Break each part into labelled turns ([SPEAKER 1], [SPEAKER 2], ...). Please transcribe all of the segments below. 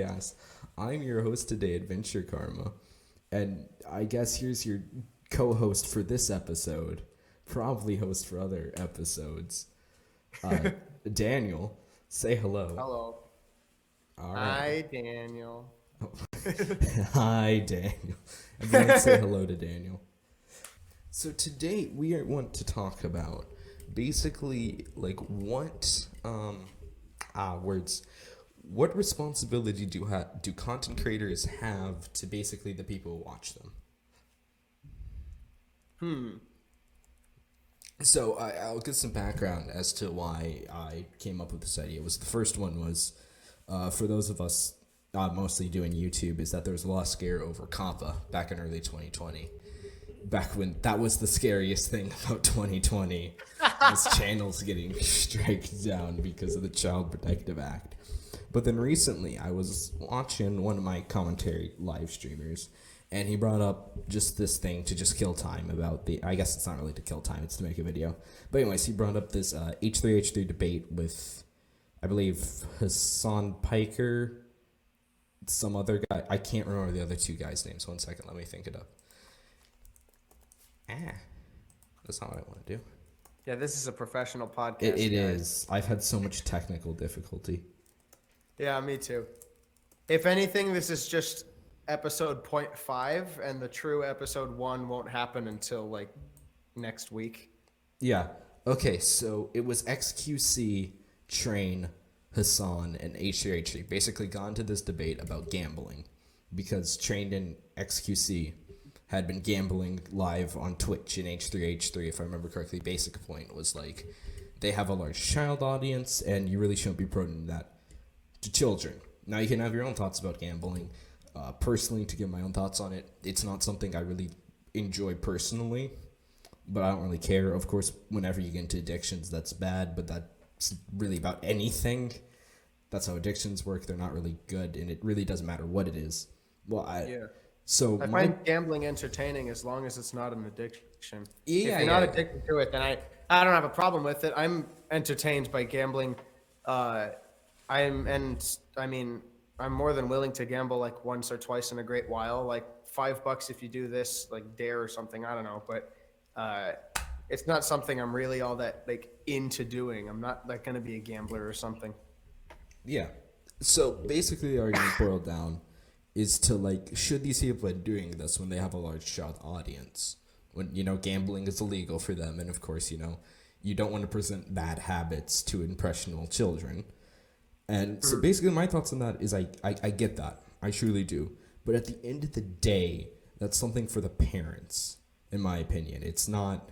[SPEAKER 1] the No Name Podcast. I'm your host today, AdventureKarma. And I guess here's your co host for this episode, probably host for other episodes. Uh, Daniel, say hello.
[SPEAKER 2] Hello.
[SPEAKER 1] All
[SPEAKER 2] Hi, Daniel.
[SPEAKER 1] Hi, Daniel. Everyone say hello to Daniel. So today we are, want to talk about basically like what um ah words what responsibility do ha- do content creators have to basically the people who watch them?
[SPEAKER 2] Hmm.
[SPEAKER 1] So I, I'll give some background as to why I came up with this idea. It was the first one was uh, for those of us uh, mostly doing YouTube is that there was a lot of scare over COPPA back in early 2020. Back when that was the scariest thing about 2020, was channels getting striked down because of the Child Protective Act. But then recently, I was watching one of my commentary live streamers, and he brought up just this thing to just kill time about the. I guess it's not really to kill time; it's to make a video. But anyways, he brought up this uh, H3H3 debate with, I believe, Hasan Piker, some other guy. I can't remember the other two guys' names. One second, let me think it up. Ah, that's not what I want to do.
[SPEAKER 2] Yeah, this is a professional podcast.
[SPEAKER 1] It, it is. I've had so much technical difficulty.
[SPEAKER 2] Yeah, me too. If anything, this is just episode 0.5, and the true episode 1 won't happen until like next week.
[SPEAKER 1] Yeah. Okay, so it was XQC, Train, Hasan, and H3H3 basically gone to this debate about gambling because Train and XQC had been gambling live on Twitch in H3H3, if I remember correctly. Basic point was like they have a large child audience, and you really shouldn't be promoting that to children. Now you can have your own thoughts about gambling. Uh, personally, to give my own thoughts on it, it's not something I really enjoy personally, but I don't really care. Of course, whenever you get into addictions, that's bad, but that's really about anything. That's how addictions work. They're not really good, and it really doesn't matter what it is. Well, I
[SPEAKER 2] Yeah.
[SPEAKER 1] so
[SPEAKER 2] I
[SPEAKER 1] my-
[SPEAKER 2] find gambling entertaining as long as it's not an addiction.
[SPEAKER 1] Yeah,
[SPEAKER 2] if you're
[SPEAKER 1] yeah,
[SPEAKER 2] not addicted to it, then I, I don't have a problem with it. I'm entertained by gambling. Uh, I'm and I mean I'm more than willing to gamble like once or twice in a great while, like five bucks if you do this like dare or something. I don't know, but uh, it's not something I'm really all that like into doing. I'm not like gonna be a gambler or something.
[SPEAKER 1] Yeah. So basically, the argument boiled down is to like, should these people be doing this when they have a large child audience? When you know gambling is illegal for them, and of course, you know you don't want to present bad habits to impressionable children. And so basically, my thoughts on that is I, I I get that I truly do, but at the end of the day, that's something for the parents, in my opinion. It's not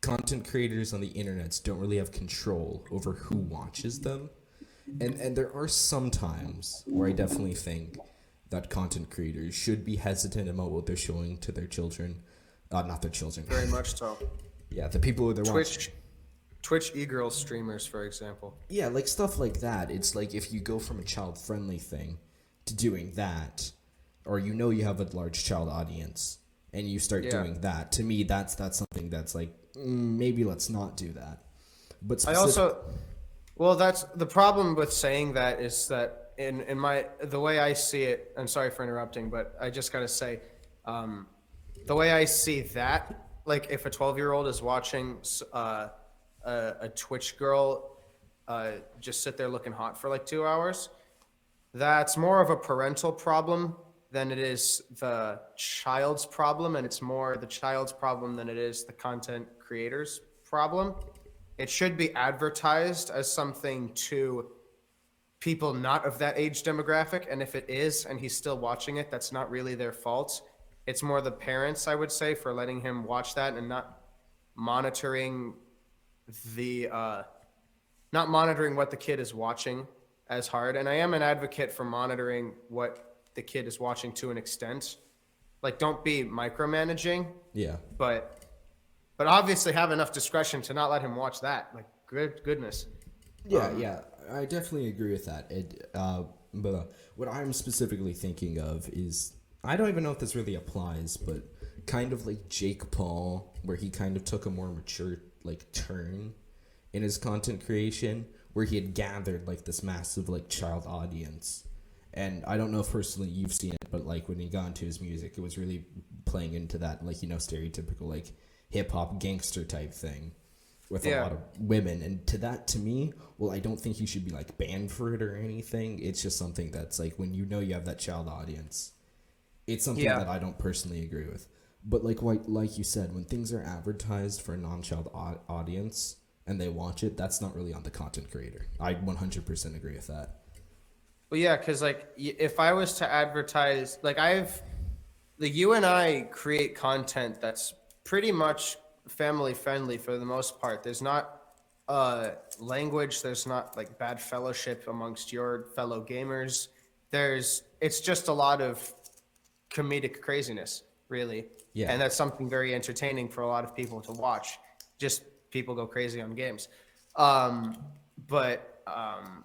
[SPEAKER 1] content creators on the internet don't really have control over who watches them and and there are some times where I definitely think that content creators should be hesitant about what they're showing to their children, uh, not their children.
[SPEAKER 2] Very much so.
[SPEAKER 1] Yeah, the people who they're watching.
[SPEAKER 2] Twitch, e-girl streamers, for example.
[SPEAKER 1] Yeah, like stuff like that. It's like if you go from a child friendly thing to doing that, or you know you have a large child audience and you start
[SPEAKER 2] Yeah.
[SPEAKER 1] doing that. To me, that's that's something that's like mm, maybe let's not do that. But
[SPEAKER 2] I
[SPEAKER 1] specific-
[SPEAKER 2] also, well, that's the problem with saying that is that in in my the way I see it. I'm sorry for interrupting, but I just gotta say, um, the way I see that, like if a 12 year old is watching uh, a, a Twitch girl uh, just sit there looking hot for like two hours, that's more of a parental problem than it is the child's problem, and it's more the child's problem than it is the content creator's problem. It should be advertised as something to people not of that age demographic, and if it is, and he's still watching it, that's not really their fault. It's more the parents, I would say, for letting him watch that and not monitoring the uh, not monitoring what the kid is watching as hard. And I am an advocate for monitoring what the kid is watching to an extent. Like, don't be micromanaging,
[SPEAKER 1] yeah.
[SPEAKER 2] but but obviously have enough discretion to not let him watch that. Like, good goodness.
[SPEAKER 1] Yeah, yeah, I definitely agree with that. It, uh, but uh, what I'm specifically thinking of is I don't even know if this really applies, but kind of like Jake Paul, where he kind of took a more mature like turn in his content creation, where he had gathered like this massive like child audience, And I don't know if personally you've seen it, but like when he got into his music, it was really playing into that like you know stereotypical like hip hop gangster type thing with a lot of women. And to that, to me, well, I don't think you should be like banned for it or anything. It's just something that's like when you know you have that child audience, it's something
[SPEAKER 2] Yeah.
[SPEAKER 1] that I don't personally agree with. But like like like you said, when things are advertised for a non-child au- audience and they watch it, that's not really on the content creator. I 100% agree with that.
[SPEAKER 2] Well, yeah, because like if I was to advertise, like I've, like you and I create content that's pretty much family friendly for the most part. There's not uh language. There's not like bad fellowship amongst your fellow gamers. There's it's just a lot of comedic craziness, really.
[SPEAKER 1] Yeah.
[SPEAKER 2] And that's something very entertaining for a lot of people to watch. Just people go crazy on games. Um, but um,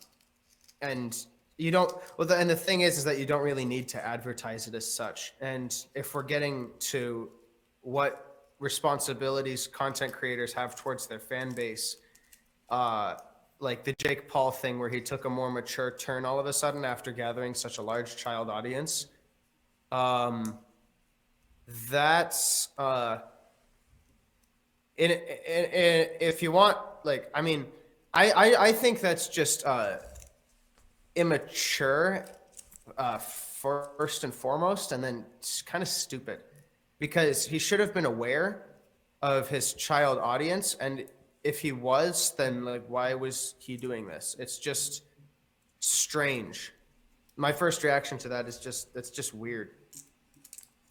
[SPEAKER 2] and you don't well the, and the thing is is that you don't really need to advertise it as such and if we're getting to what responsibilities content creators have towards their fan base uh like the jake paul thing where he took a more mature turn all of a sudden after gathering such a large child audience um that's uh in, in, if you want like i mean I, I i think that's just uh immature uh, first and foremost, and then kind of stupid because he should have been aware of his child audience, and if he was, then like why was he doing this? It's just strange. My first reaction to that is just that's just weird.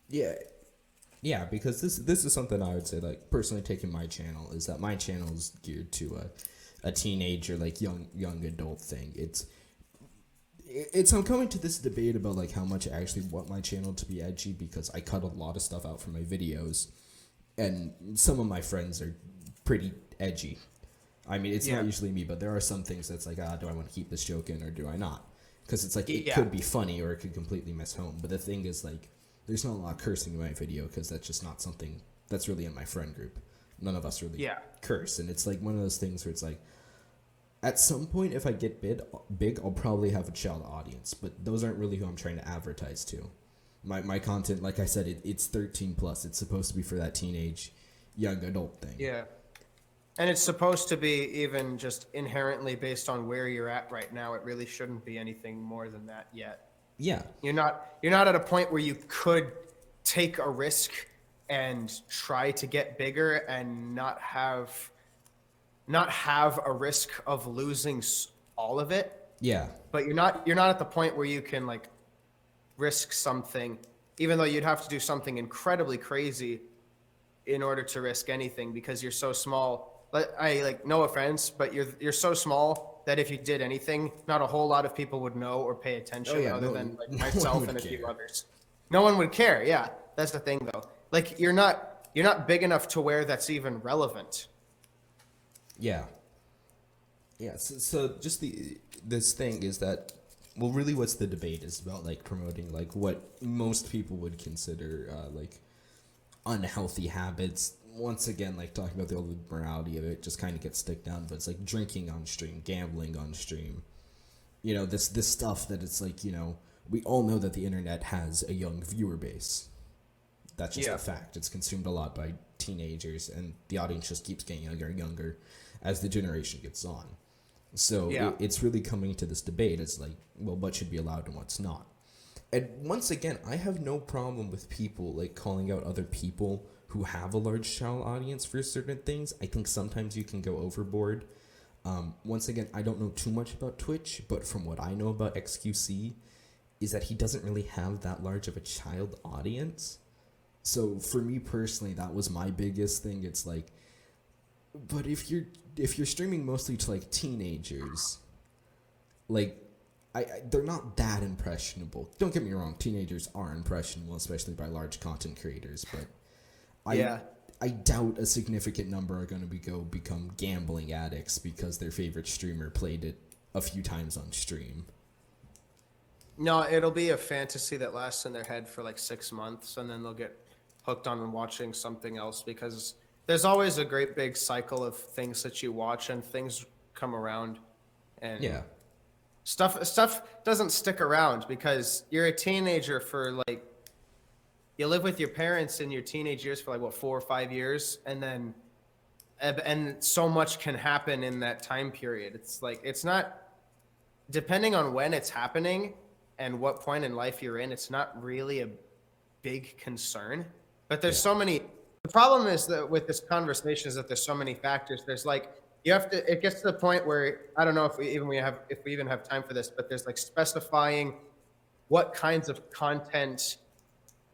[SPEAKER 1] Yeah. Yeah, because this this is something I would say like personally taking my channel is that my channel is geared to a a teenager like young young adult thing. It's it's I'm coming to this debate about like how much I actually want my channel to be edgy because I cut a lot of stuff out from my videos and some of my friends are pretty edgy. I mean, it's
[SPEAKER 2] Yeah.
[SPEAKER 1] not usually me, but there are some things that's like, ah, do I want to keep this joke in or do I not? Because it's like it
[SPEAKER 2] Yeah.
[SPEAKER 1] could be funny or it could completely miss home. But the thing is, like, there's not a lot of cursing in my video because that's just not something that's really in my friend group. None of us really
[SPEAKER 2] Yeah.
[SPEAKER 1] curse, and it's like one of those things where it's like, at some point, if I get big, big, I'll probably have a child audience, but those aren't really who I'm trying to advertise to. My my content, like I said, it, it's 13 plus. It's supposed to be for that teenage, young adult thing.
[SPEAKER 2] Yeah. And it's supposed to be even just inherently based on where you're at right now. It really shouldn't be anything more than that yet.
[SPEAKER 1] Yeah.
[SPEAKER 2] You're not you're not at a point where you could take a risk and try to get bigger and not have not have a risk of losing all of it.
[SPEAKER 1] Yeah.
[SPEAKER 2] But you're not you're not at the point where you can like risk something even though you'd have to do something incredibly crazy in order to risk anything because you're so small. Like I like no offense, but you're you're so small that if you did anything, not a whole lot of people would know or pay attention
[SPEAKER 1] Oh, yeah,
[SPEAKER 2] other
[SPEAKER 1] no-
[SPEAKER 2] than like
[SPEAKER 1] no
[SPEAKER 2] myself and a few others. No one would care. Yeah, that's the thing though. Like you're not you're not big enough to where that's even relevant.
[SPEAKER 1] Yeah. Yeah. So, so just the this thing is that well, really, what's the debate is about like promoting like what most people would consider uh, like unhealthy habits. Once again, like talking about the old morality of it, just kind of gets stick down. But it's like drinking on stream, gambling on stream. You know this this stuff that it's like you know we all know that the internet has a young viewer base. That's just
[SPEAKER 2] Yeah.
[SPEAKER 1] a fact. It's consumed a lot by teenagers, and the audience just keeps getting younger and younger as the generation gets on. So
[SPEAKER 2] Yeah.
[SPEAKER 1] it, it's really coming to this debate. It's like, well, what should be allowed and what's not. And once again, I have no problem with people like calling out other people who have a large child audience for certain things. I think sometimes you can go overboard. Um, once again, I don't know too much about Twitch, but from what I know about XQC, is that he doesn't really have that large of a child audience. So for me personally, that was my biggest thing. It's like, but if you're if you're streaming mostly to like teenagers, like I, I they're not that impressionable. Don't get me wrong, teenagers are impressionable, especially by large content creators. But I
[SPEAKER 2] Yeah.
[SPEAKER 1] I doubt a significant number are going to be go become gambling addicts because their favorite streamer played it a few times on stream.
[SPEAKER 2] No, it'll be a fantasy that lasts in their head for like six months, and then they'll get hooked on watching something else because there's always a great big cycle of things that you watch and things come around. And
[SPEAKER 1] Yeah.
[SPEAKER 2] stuff stuff doesn't stick around because you're a teenager for like you live with your parents in your teenage years for like what four or five years and then and so much can happen in that time period. It's like it's not depending on when it's happening and what point in life you're in it's not really a big concern. But there's so many the problem is that with this conversation is that there's so many factors. There's like you have to it gets to the point where i don't know if we even we have if we even have time for this but there's like specifying what kinds of content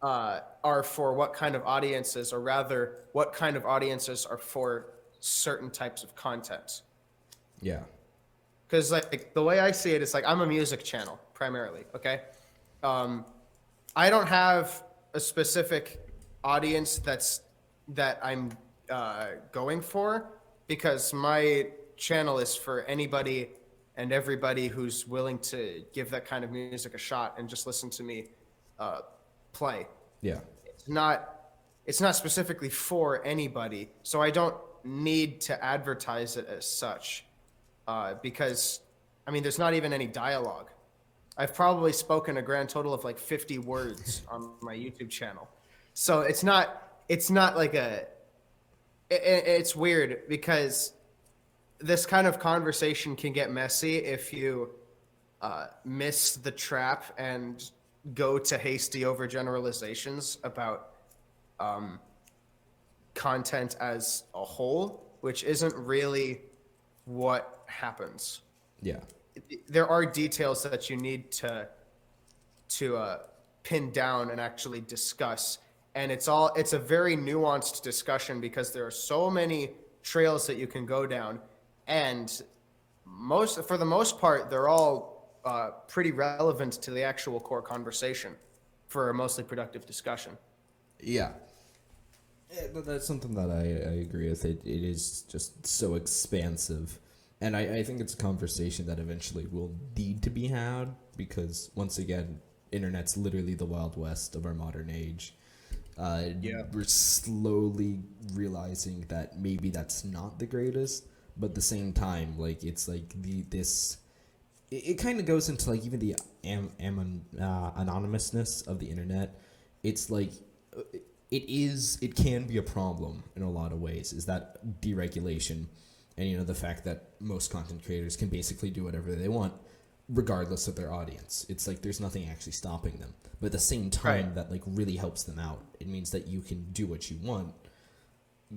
[SPEAKER 2] uh, are for what kind of audiences or rather what kind of audiences are for certain types of content.
[SPEAKER 1] Yeah.
[SPEAKER 2] Because like the way i see it is like i'm a music channel primarily okay? Um, i don't have a specific audience that's that i'm uh, going for because my channel is for anybody and everybody who's willing to give that kind of music a shot and just listen to me uh, play.
[SPEAKER 1] Yeah.
[SPEAKER 2] It's not it's not specifically for anybody, so I don't need to advertise it as such, uh, because I mean, there's not even any dialogue. I've probably spoken a grand total of like 50 words on my YouTube channel, so it's not it's not like a it, it's weird because this kind of conversation can get messy if you uh, miss the trap and go to hasty overgeneralizations about um, content as a whole, which isn't really what happens.
[SPEAKER 1] Yeah,
[SPEAKER 2] there are details that you need to to uh, pin down and actually discuss. And it's all it's a very nuanced discussion because there are so many trails that you can go down. And most for the most part they're all uh, pretty relevant to the actual core conversation for a mostly productive discussion
[SPEAKER 1] yeah yeah, that's something that I, I agree with. It, it is just so expansive. And I, I think it's a conversation that eventually will need to be had because, once again, internet's literally the Wild West of our modern age. Uh, yeah. We're slowly realizing that maybe that's not the greatest, but at the same time, like it's like the this. It, it kind of goes into like even the am, am uh, anonymousness of the internet. It's like uh, it is it can be a problem in a lot of ways. Is that deregulation, and you know the fact that most content creators can basically do whatever they want regardless of their audience. It's like there's nothing actually stopping them. But at the same time, right. that like really helps them out. It means that you can do what you want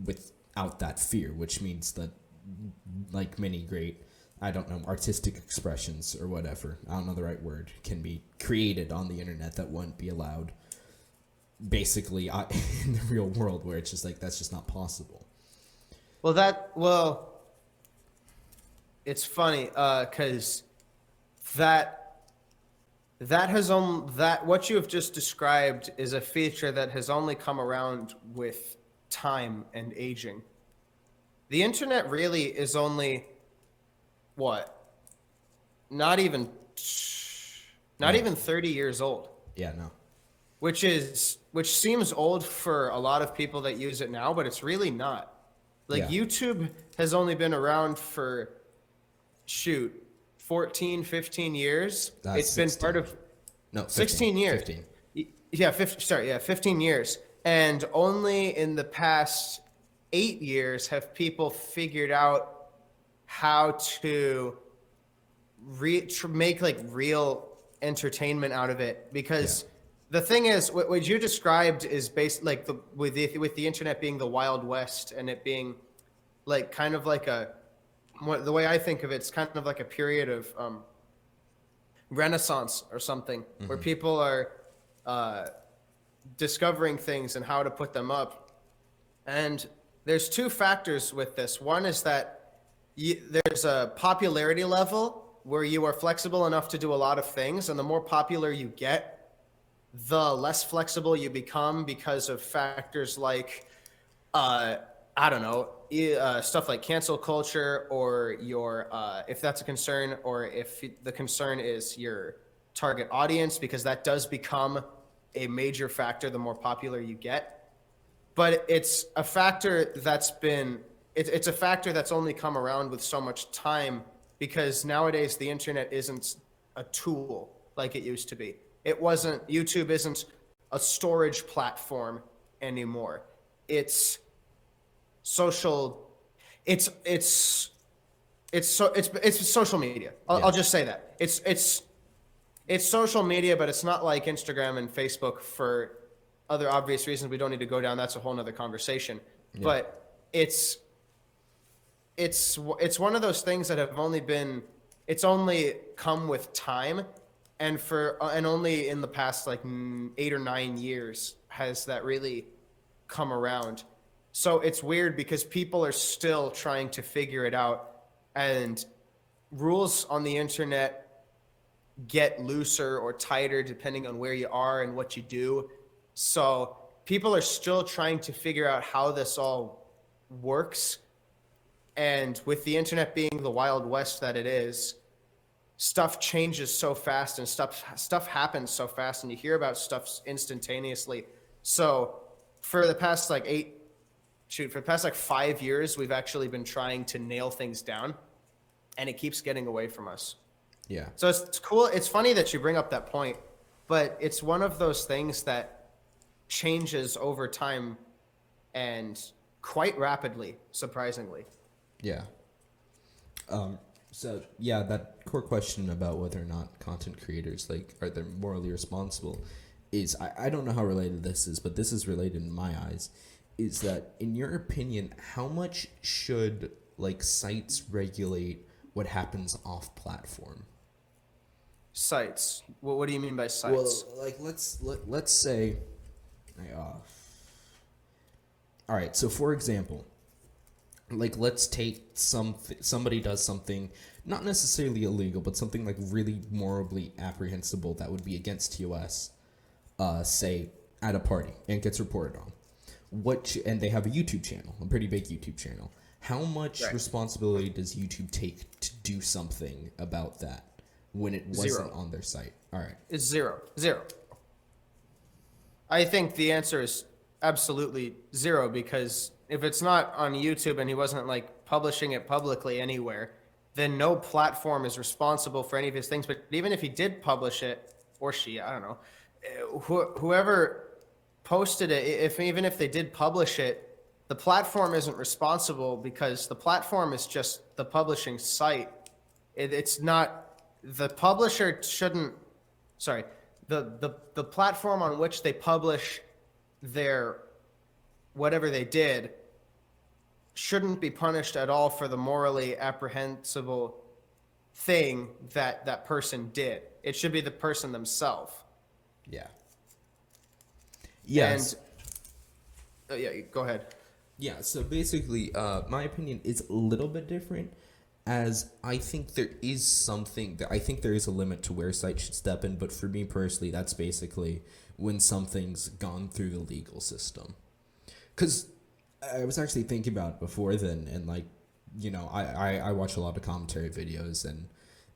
[SPEAKER 1] without that fear, which means that like many great I don't know artistic expressions or whatever I don't know the right word can be created on the internet that wouldn't be allowed basically in the real world where it's just like that's just not possible.
[SPEAKER 2] Well, that well, it's funny because uh, that that has on that what you have just described is a feature that has only come around with time and aging. The internet really is only what? Not even not even 30 years old.
[SPEAKER 1] Yeah, no.
[SPEAKER 2] Which is which seems old for a lot of people that use it now, but it's really not. Like yeah. YouTube has only been around for shoot 14, 15 years. That's it's 16. been part of
[SPEAKER 1] no 15,
[SPEAKER 2] 16 years.
[SPEAKER 1] 15.
[SPEAKER 2] Yeah, 15, sorry, yeah, 15 years. And only in the past eight years have people figured out how to re- tr- make like real entertainment out of it because yeah. the thing is what, what, you described is based like the with the with the internet being the wild west and it being like kind of like a what, the way I think of it, it's kind of like a period of um, renaissance or something mm-hmm. where people are uh, discovering things and how to put them up. And there's two factors with this. One is that you, there's a popularity level where you are flexible enough to do a lot of things, and the more popular you get, the less flexible you become because of factors like uh, I don't know, uh, stuff like cancel culture, or your, uh, if that's a concern, or if the concern is your target audience, because that does become a major factor the more popular you get. But it's a factor that's been, it, it's a factor that's only come around with so much time because nowadays the internet isn't a tool like it used to be. It wasn't YouTube isn't a storage platform anymore. It's social it's it's it's so it's it's social media. I'll,
[SPEAKER 1] Yeah.
[SPEAKER 2] I'll just say that. It's it's it's social media, but it's not like Instagram and Facebook for other obvious reasons we don't need to go down. That's a whole nother conversation. But it's it's it's one of those things that have only been it's only come with time. And for uh, and only in the past like mm, 8 or 9 years has that really come around. So it's weird because people are still trying to figure it out. And rules on the internet get looser or tighter depending on where you are and what you do. So people are still trying to figure out how this all works and with the internet being the wild west that it is, stuff changes so fast and stuff stuff happens so fast and you hear about stuff instantaneously. So for the past like 8 shoot, for the past like 5 years we've actually been trying to nail things down and it keeps getting away from us.
[SPEAKER 1] Yeah.
[SPEAKER 2] So it's, it's cool. It's funny that you bring up that point, but it's one of those things that changes over time and quite rapidly, surprisingly.
[SPEAKER 1] Yeah. Um, so yeah, that core question about whether or not content creators like are they morally responsible is I, I don't know how related this is, but this is related in my eyes. Is that in your opinion, how much should like sites regulate what happens off platform?
[SPEAKER 2] Sites. What, what do you mean by sites?
[SPEAKER 1] Well, like let's let, let's say, uh, all right. So for example, like let's take some somebody does something not necessarily illegal, but something like really morally apprehensible that would be against TOS, uh, say at a party and gets reported on. What and they have a YouTube channel, a pretty big YouTube channel. How much
[SPEAKER 2] Right.
[SPEAKER 1] responsibility does YouTube take to do something about that when it wasn't
[SPEAKER 2] Zero.
[SPEAKER 1] on their site? All right.
[SPEAKER 2] It's zero. Zero. I think the answer is absolutely zero because if it's not on YouTube and he wasn't like publishing it publicly anywhere, then no platform is responsible for any of his things. But even if he did publish it, or she, I don't know, wh- whoever posted it, if even if they did publish it, the platform isn't responsible because the platform is just the publishing site. It, it's not the publisher shouldn't. Sorry, the the the platform on which they publish their whatever they did shouldn't be punished at all for the morally apprehensible thing that that person did. It should be the person themselves.
[SPEAKER 1] Yeah. Yes.
[SPEAKER 2] And uh, yeah, go ahead.
[SPEAKER 1] yeah. So basically, uh, my opinion is a little bit different, as I think there is something that I think there is a limit to where sites should step in. But for me personally, that's basically when something's gone through the legal system. Because I was actually thinking about it before then, and like, you know, I, I I watch a lot of commentary videos, and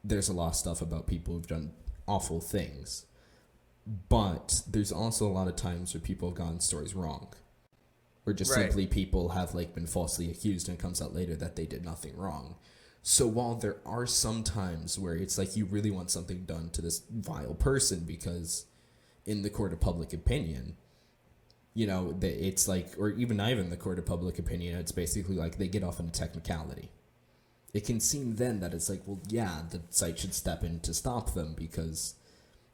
[SPEAKER 1] there's a lot of stuff about people who've done awful things. But there's also a lot of times where people have gotten stories wrong. Or just
[SPEAKER 2] Right.
[SPEAKER 1] simply people have like been falsely accused and it comes out later that they did nothing wrong. So while there are some times where it's like you really want something done to this vile person because in the court of public opinion, you know, that it's like or even not even the court of public opinion, it's basically like they get off on a technicality. It can seem then that it's like, well, yeah, the site should step in to stop them because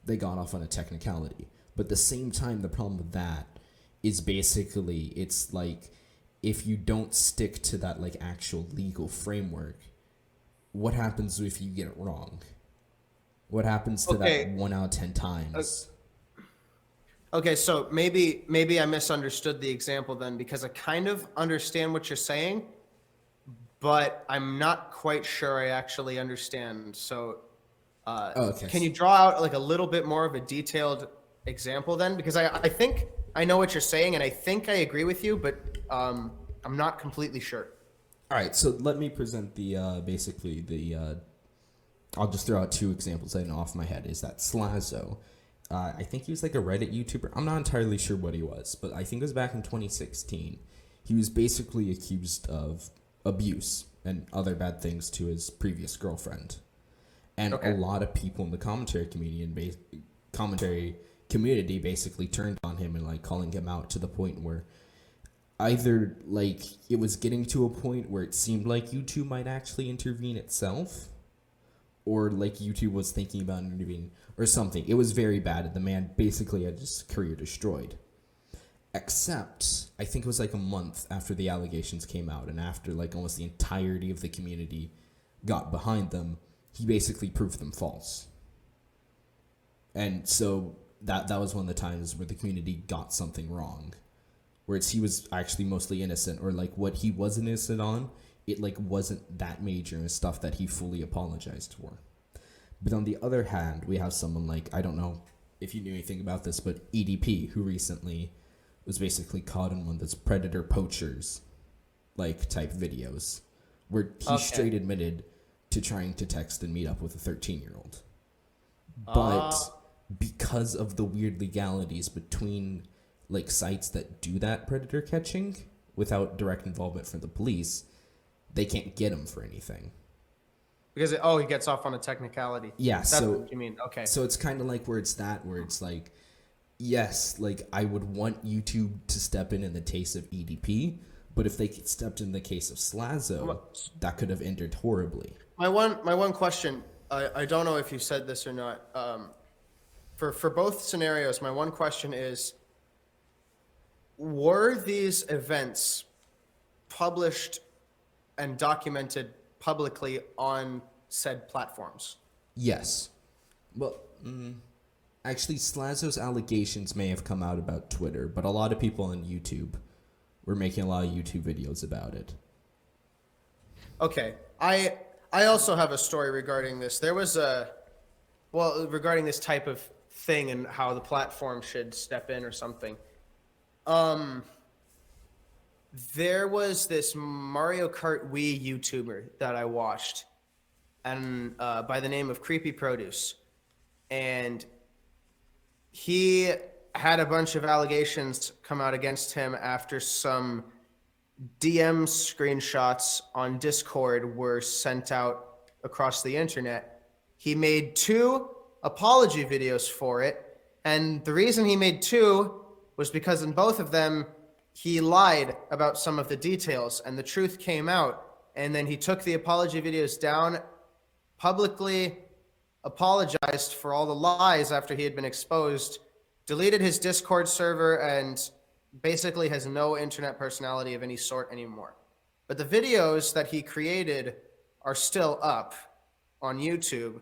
[SPEAKER 1] they got off on a technicality. But at the same time, the problem with that is basically it's like if you don't stick to that like actual legal framework, what happens if you get it wrong? What happens to
[SPEAKER 2] Okay.
[SPEAKER 1] that one out of ten times?
[SPEAKER 2] Okay, so maybe maybe I misunderstood the example then because I kind of understand what you're saying, but I'm not quite sure I actually understand. So, uh,
[SPEAKER 1] Oh, okay.
[SPEAKER 2] can you draw out like a little bit more of a detailed example then? Because I I think I know what you're saying and I think I agree with you, but um, I'm not completely sure.
[SPEAKER 1] All right, so let me present the uh, basically the. Uh, I'll just throw out two examples I know off my head. Is that Slazo? Uh, I think he was like a Reddit YouTuber. I'm not entirely sure what he was, but I think it was back in 2016. He was basically accused of abuse and other bad things to his previous girlfriend, and
[SPEAKER 2] Okay.
[SPEAKER 1] a lot of people in the commentary community and base, commentary community basically turned on him and like calling him out to the point where either like it was getting to a point where it seemed like YouTube might actually intervene itself or like YouTube was thinking about intervening or something. It was very bad the man basically had his career destroyed. Except I think it was like a month after the allegations came out and after like almost the entirety of the community got behind them, he basically proved them false. And so that that was one of the times where the community got something wrong. Where it's he was actually mostly innocent or like what he was innocent on, it like wasn't that major and stuff that he fully apologized for. But on the other hand, we have someone like I don't know if you knew anything about this, but EDP, who recently was basically caught in one of those predator poachers like type videos, where he
[SPEAKER 2] Okay.
[SPEAKER 1] straight admitted to trying to text and meet up with a thirteen year old. But
[SPEAKER 2] Ah.
[SPEAKER 1] because of the weird legalities between like sites that do that predator catching without direct involvement from the police, they can't get him for anything.
[SPEAKER 2] Because it, oh, he gets off on a technicality.
[SPEAKER 1] Yeah,
[SPEAKER 2] That's
[SPEAKER 1] so
[SPEAKER 2] what you mean. Okay.
[SPEAKER 1] so it's kind of like where it's that where it's like yes, like I would want YouTube to step in in the case of EDP, but if they stepped in the case of Slazo, that could have ended horribly.
[SPEAKER 2] My one, my one question. I, I don't know if you said this or not. Um, for for both scenarios, my one question is: Were these events published and documented publicly on said platforms?
[SPEAKER 1] Yes. Well, mm, actually, Slazo's allegations may have come out about Twitter, but a lot of people on YouTube were making a lot of YouTube videos about it.
[SPEAKER 2] Okay. I I also have a story regarding this. There was a well regarding this type of thing and how the platform should step in or something. Um there was this Mario Kart Wii YouTuber that I watched and uh, by the name of Creepy Produce. And he had a bunch of allegations come out against him after some DM screenshots on Discord were sent out across the internet. He made two apology videos for it, and the reason he made two was because in both of them he lied about some of the details and the truth came out, and then he took the apology videos down, publicly apologized for all the lies after he had been exposed, deleted his Discord server, and basically has no internet personality of any sort anymore. But the videos that he created are still up on YouTube.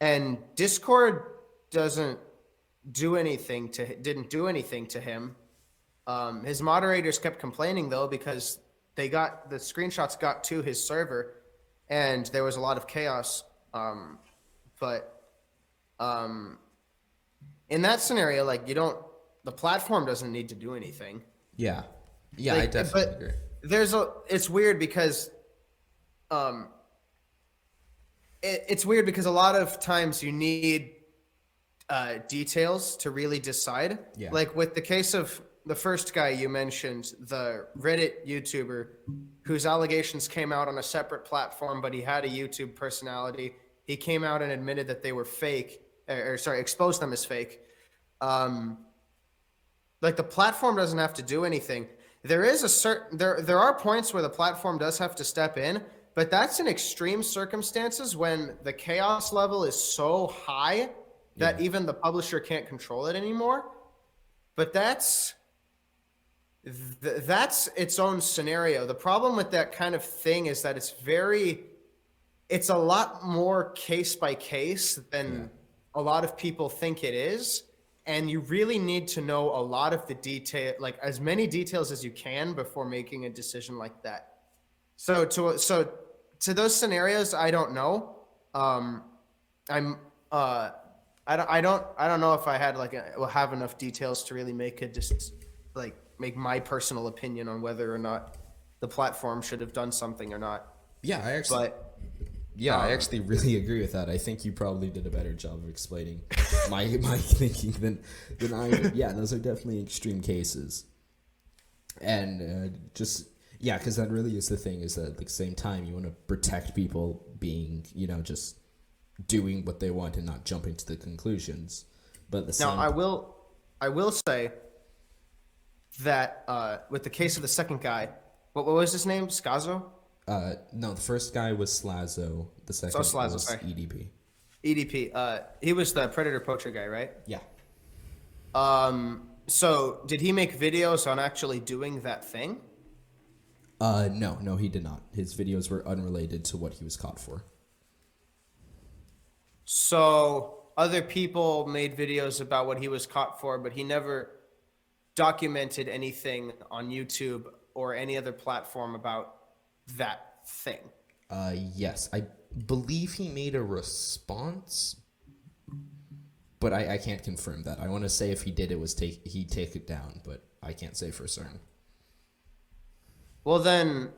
[SPEAKER 2] And Discord doesn't do anything to didn't do anything to him. Um, his moderators kept complaining though because they got the screenshots got to his server, and there was a lot of chaos. Um, but um, in that scenario, like you don't, the platform doesn't need to do anything.
[SPEAKER 1] Yeah. Yeah, I definitely agree.
[SPEAKER 2] There's a. It's weird because, um, it, it's weird because a lot of times you need uh, details to really decide.
[SPEAKER 1] Yeah.
[SPEAKER 2] Like with the case of the first guy you mentioned, the Reddit YouTuber, whose allegations came out on a separate platform, but he had a YouTube personality. He came out and admitted that they were fake, or, or sorry, exposed them as fake. Um, like the platform doesn't have to do anything. There is a certain there there are points where the platform does have to step in, but that's in extreme circumstances when the chaos level is so high that
[SPEAKER 1] Yeah.
[SPEAKER 2] even the publisher can't control it anymore. But that's th- that's its own scenario. The problem with that kind of thing is that it's very it's a lot more case by case than a lot of people think it is and you really need to know a lot of the detail like as many details as you can before making a decision like that. So to so to those scenarios i don't know. Um i'm uh i don't i don't i don't know if i had like a, will have enough details to really make a just like make my personal opinion on whether or not the platform should have done something or not
[SPEAKER 1] Yeah, I actually
[SPEAKER 2] but
[SPEAKER 1] Yeah, I
[SPEAKER 2] Um,
[SPEAKER 1] actually really agree with that. I think you probably did a better job of explaining my my thinking than than I. did. Yeah, those are definitely extreme cases, and uh, just yeah, because that really is the thing. Is that at the same time you want to protect people being you know just doing what they want and not jumping to the conclusions. But the
[SPEAKER 2] Now,
[SPEAKER 1] same
[SPEAKER 2] I will, I will say that uh, with the case of the second guy, what, what was his name? Scazo,
[SPEAKER 1] uh, no, the first guy was Slazo. The second
[SPEAKER 2] Slazo,
[SPEAKER 1] was
[SPEAKER 2] sorry.
[SPEAKER 1] EDP.
[SPEAKER 2] EDP. Uh, he was the predator poacher guy, right?
[SPEAKER 1] Yeah.
[SPEAKER 2] Um, so did he make videos on actually doing that thing?
[SPEAKER 1] Uh, no, no, he did not. His videos were unrelated to what he was caught for.
[SPEAKER 2] So other people made videos about what he was caught for, but he never documented anything on YouTube or any other platform about that thing.
[SPEAKER 1] Uh, yes, I believe he made a response, but I, I can't confirm that. I want to say if he did, it was take he take it down, but I can't say for certain.
[SPEAKER 2] Well, then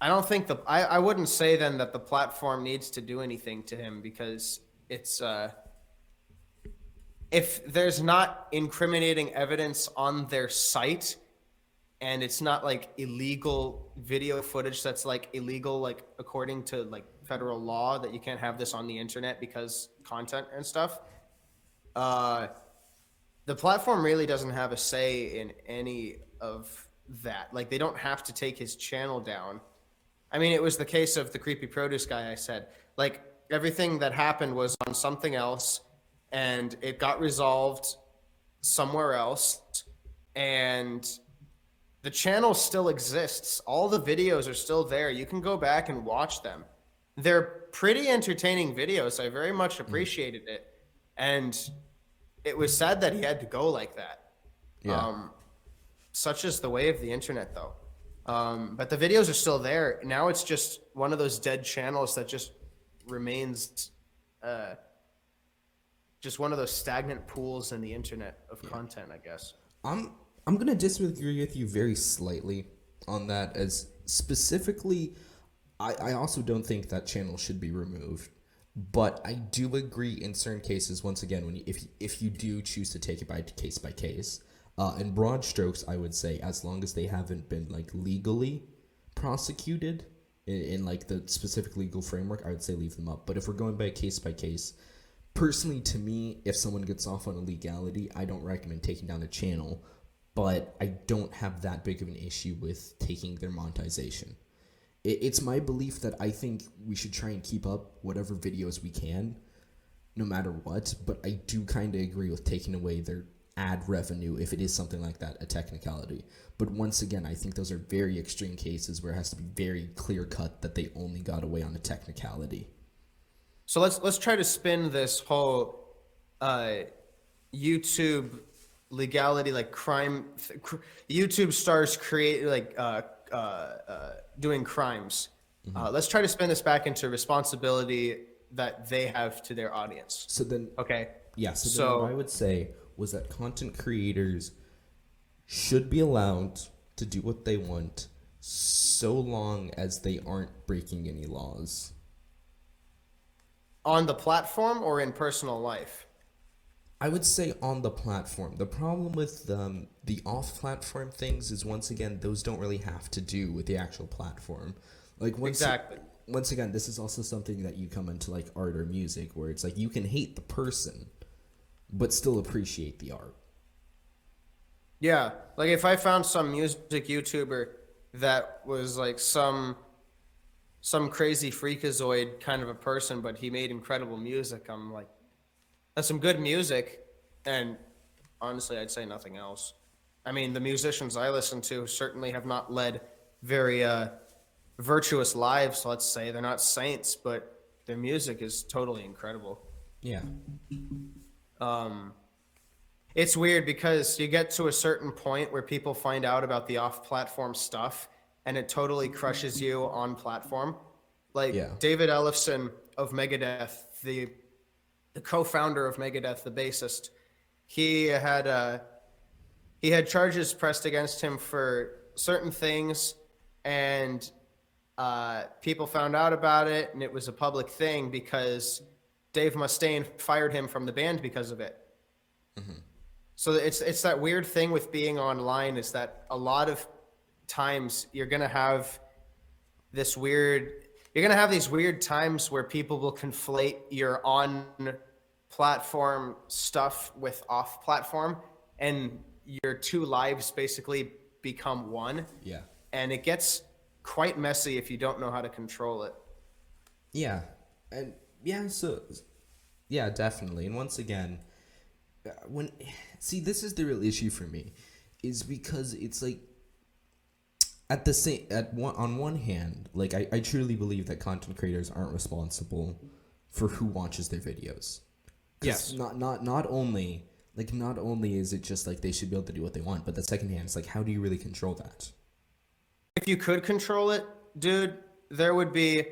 [SPEAKER 2] I don't think the I, I wouldn't say then that the platform needs to do anything to him because it's uh if there's not incriminating evidence on their site and it's not like illegal video footage that's like illegal like according to like federal law that you can't have this on the internet because content and stuff uh the platform really doesn't have a say in any of that. Like they don't have to take his channel down. I mean it was the case of the creepy produce guy i said. Like everything that happened was on something else and it got resolved somewhere else. And the channel still exists. All the videos are still there. You can go back and watch them. They're pretty entertaining videos. I very much appreciated it. And it was sad that he had to go like that.
[SPEAKER 1] Yeah.
[SPEAKER 2] um, such is the way of the internet though. Um, but the videos are still there. Now it's just one of those dead channels that just remains uh, just one of those stagnant pools in the internet of content i guess
[SPEAKER 1] I'm I'm gonna disagree with you very slightly on that. As specifically, I I also don't think that channel should be removed. But I do agree in certain cases. Once again, when you, if you, if you do choose to take it by case by case, uh, in broad strokes, I would say as long as they haven't been like legally prosecuted in, in like the specific legal framework, I would say leave them up. But if we're going by case by case, personally to me if someone gets off on illegality i don't recommend taking down the channel but i don't have that big of an issue with taking their monetization. It, it's my belief that i think we should try and keep up whatever videos we can no matter what but i do kind of agree with taking away their ad revenue if it is something like that a technicality. But once again i think those are very extreme cases where it has to be very clear cut that they only got away on a technicality
[SPEAKER 2] So let's let's try to spin this whole uh, YouTube legality like crime. Cr- YouTube stars create like uh, uh, uh, doing crimes. Uh, let's try to spin this back into responsibility that they have to their audience.
[SPEAKER 1] so then
[SPEAKER 2] Okay.
[SPEAKER 1] Yeah, so, then
[SPEAKER 2] So-
[SPEAKER 1] what I would say was that content creators should be allowed to do what they want so long as they aren't breaking any laws.
[SPEAKER 2] On the platform or in personal life.
[SPEAKER 1] I would say on the platform. The problem with um, the off platform things is once again, those don't really have to do with the actual platform. Like once
[SPEAKER 2] Exactly.
[SPEAKER 1] once again, this is also something that you come into like art or music where it's like you can hate the person but still appreciate the art.
[SPEAKER 2] Yeah, like if I found some music YouTuber that was like some some crazy freakazoid kind of a person, but he made incredible music, I'm like, that's some good music, and honestly, I'd say nothing else. I mean, the musicians I listen to certainly have not led very uh, virtuous lives. Let's say they're not saints, but their music is totally incredible
[SPEAKER 1] Yeah.
[SPEAKER 2] um, it's weird because you get to a certain point where people find out about the off-platform stuff and it totally crushes you on platform. Like
[SPEAKER 1] Yeah.
[SPEAKER 2] david ellefson of megadeth the the co-founder of megadeth the bassist he had uh he had charges pressed against him for certain things and uh, people found out about it and it was a public thing because dave mustaine fired him from the band because of it. So it's it's that weird thing with being online is that a lot of times you're gonna have this weird you're gonna have these weird times where people will conflate your on platform stuff with off platform and your two lives basically become one
[SPEAKER 1] Yeah.
[SPEAKER 2] and it gets quite messy if you don't know how to control it
[SPEAKER 1] Yeah, and yeah, so yeah, definitely. And once again, uh, when see, this is the real issue for me, is because it's like at the same at one on one hand, like I, I truly believe that content creators aren't responsible for who watches their videos.
[SPEAKER 2] Yes.
[SPEAKER 1] Not not not only like not only is it just like they should be able to do what they want, but the second hand, is like how do you really control that?
[SPEAKER 2] if you could control it, dude, there would be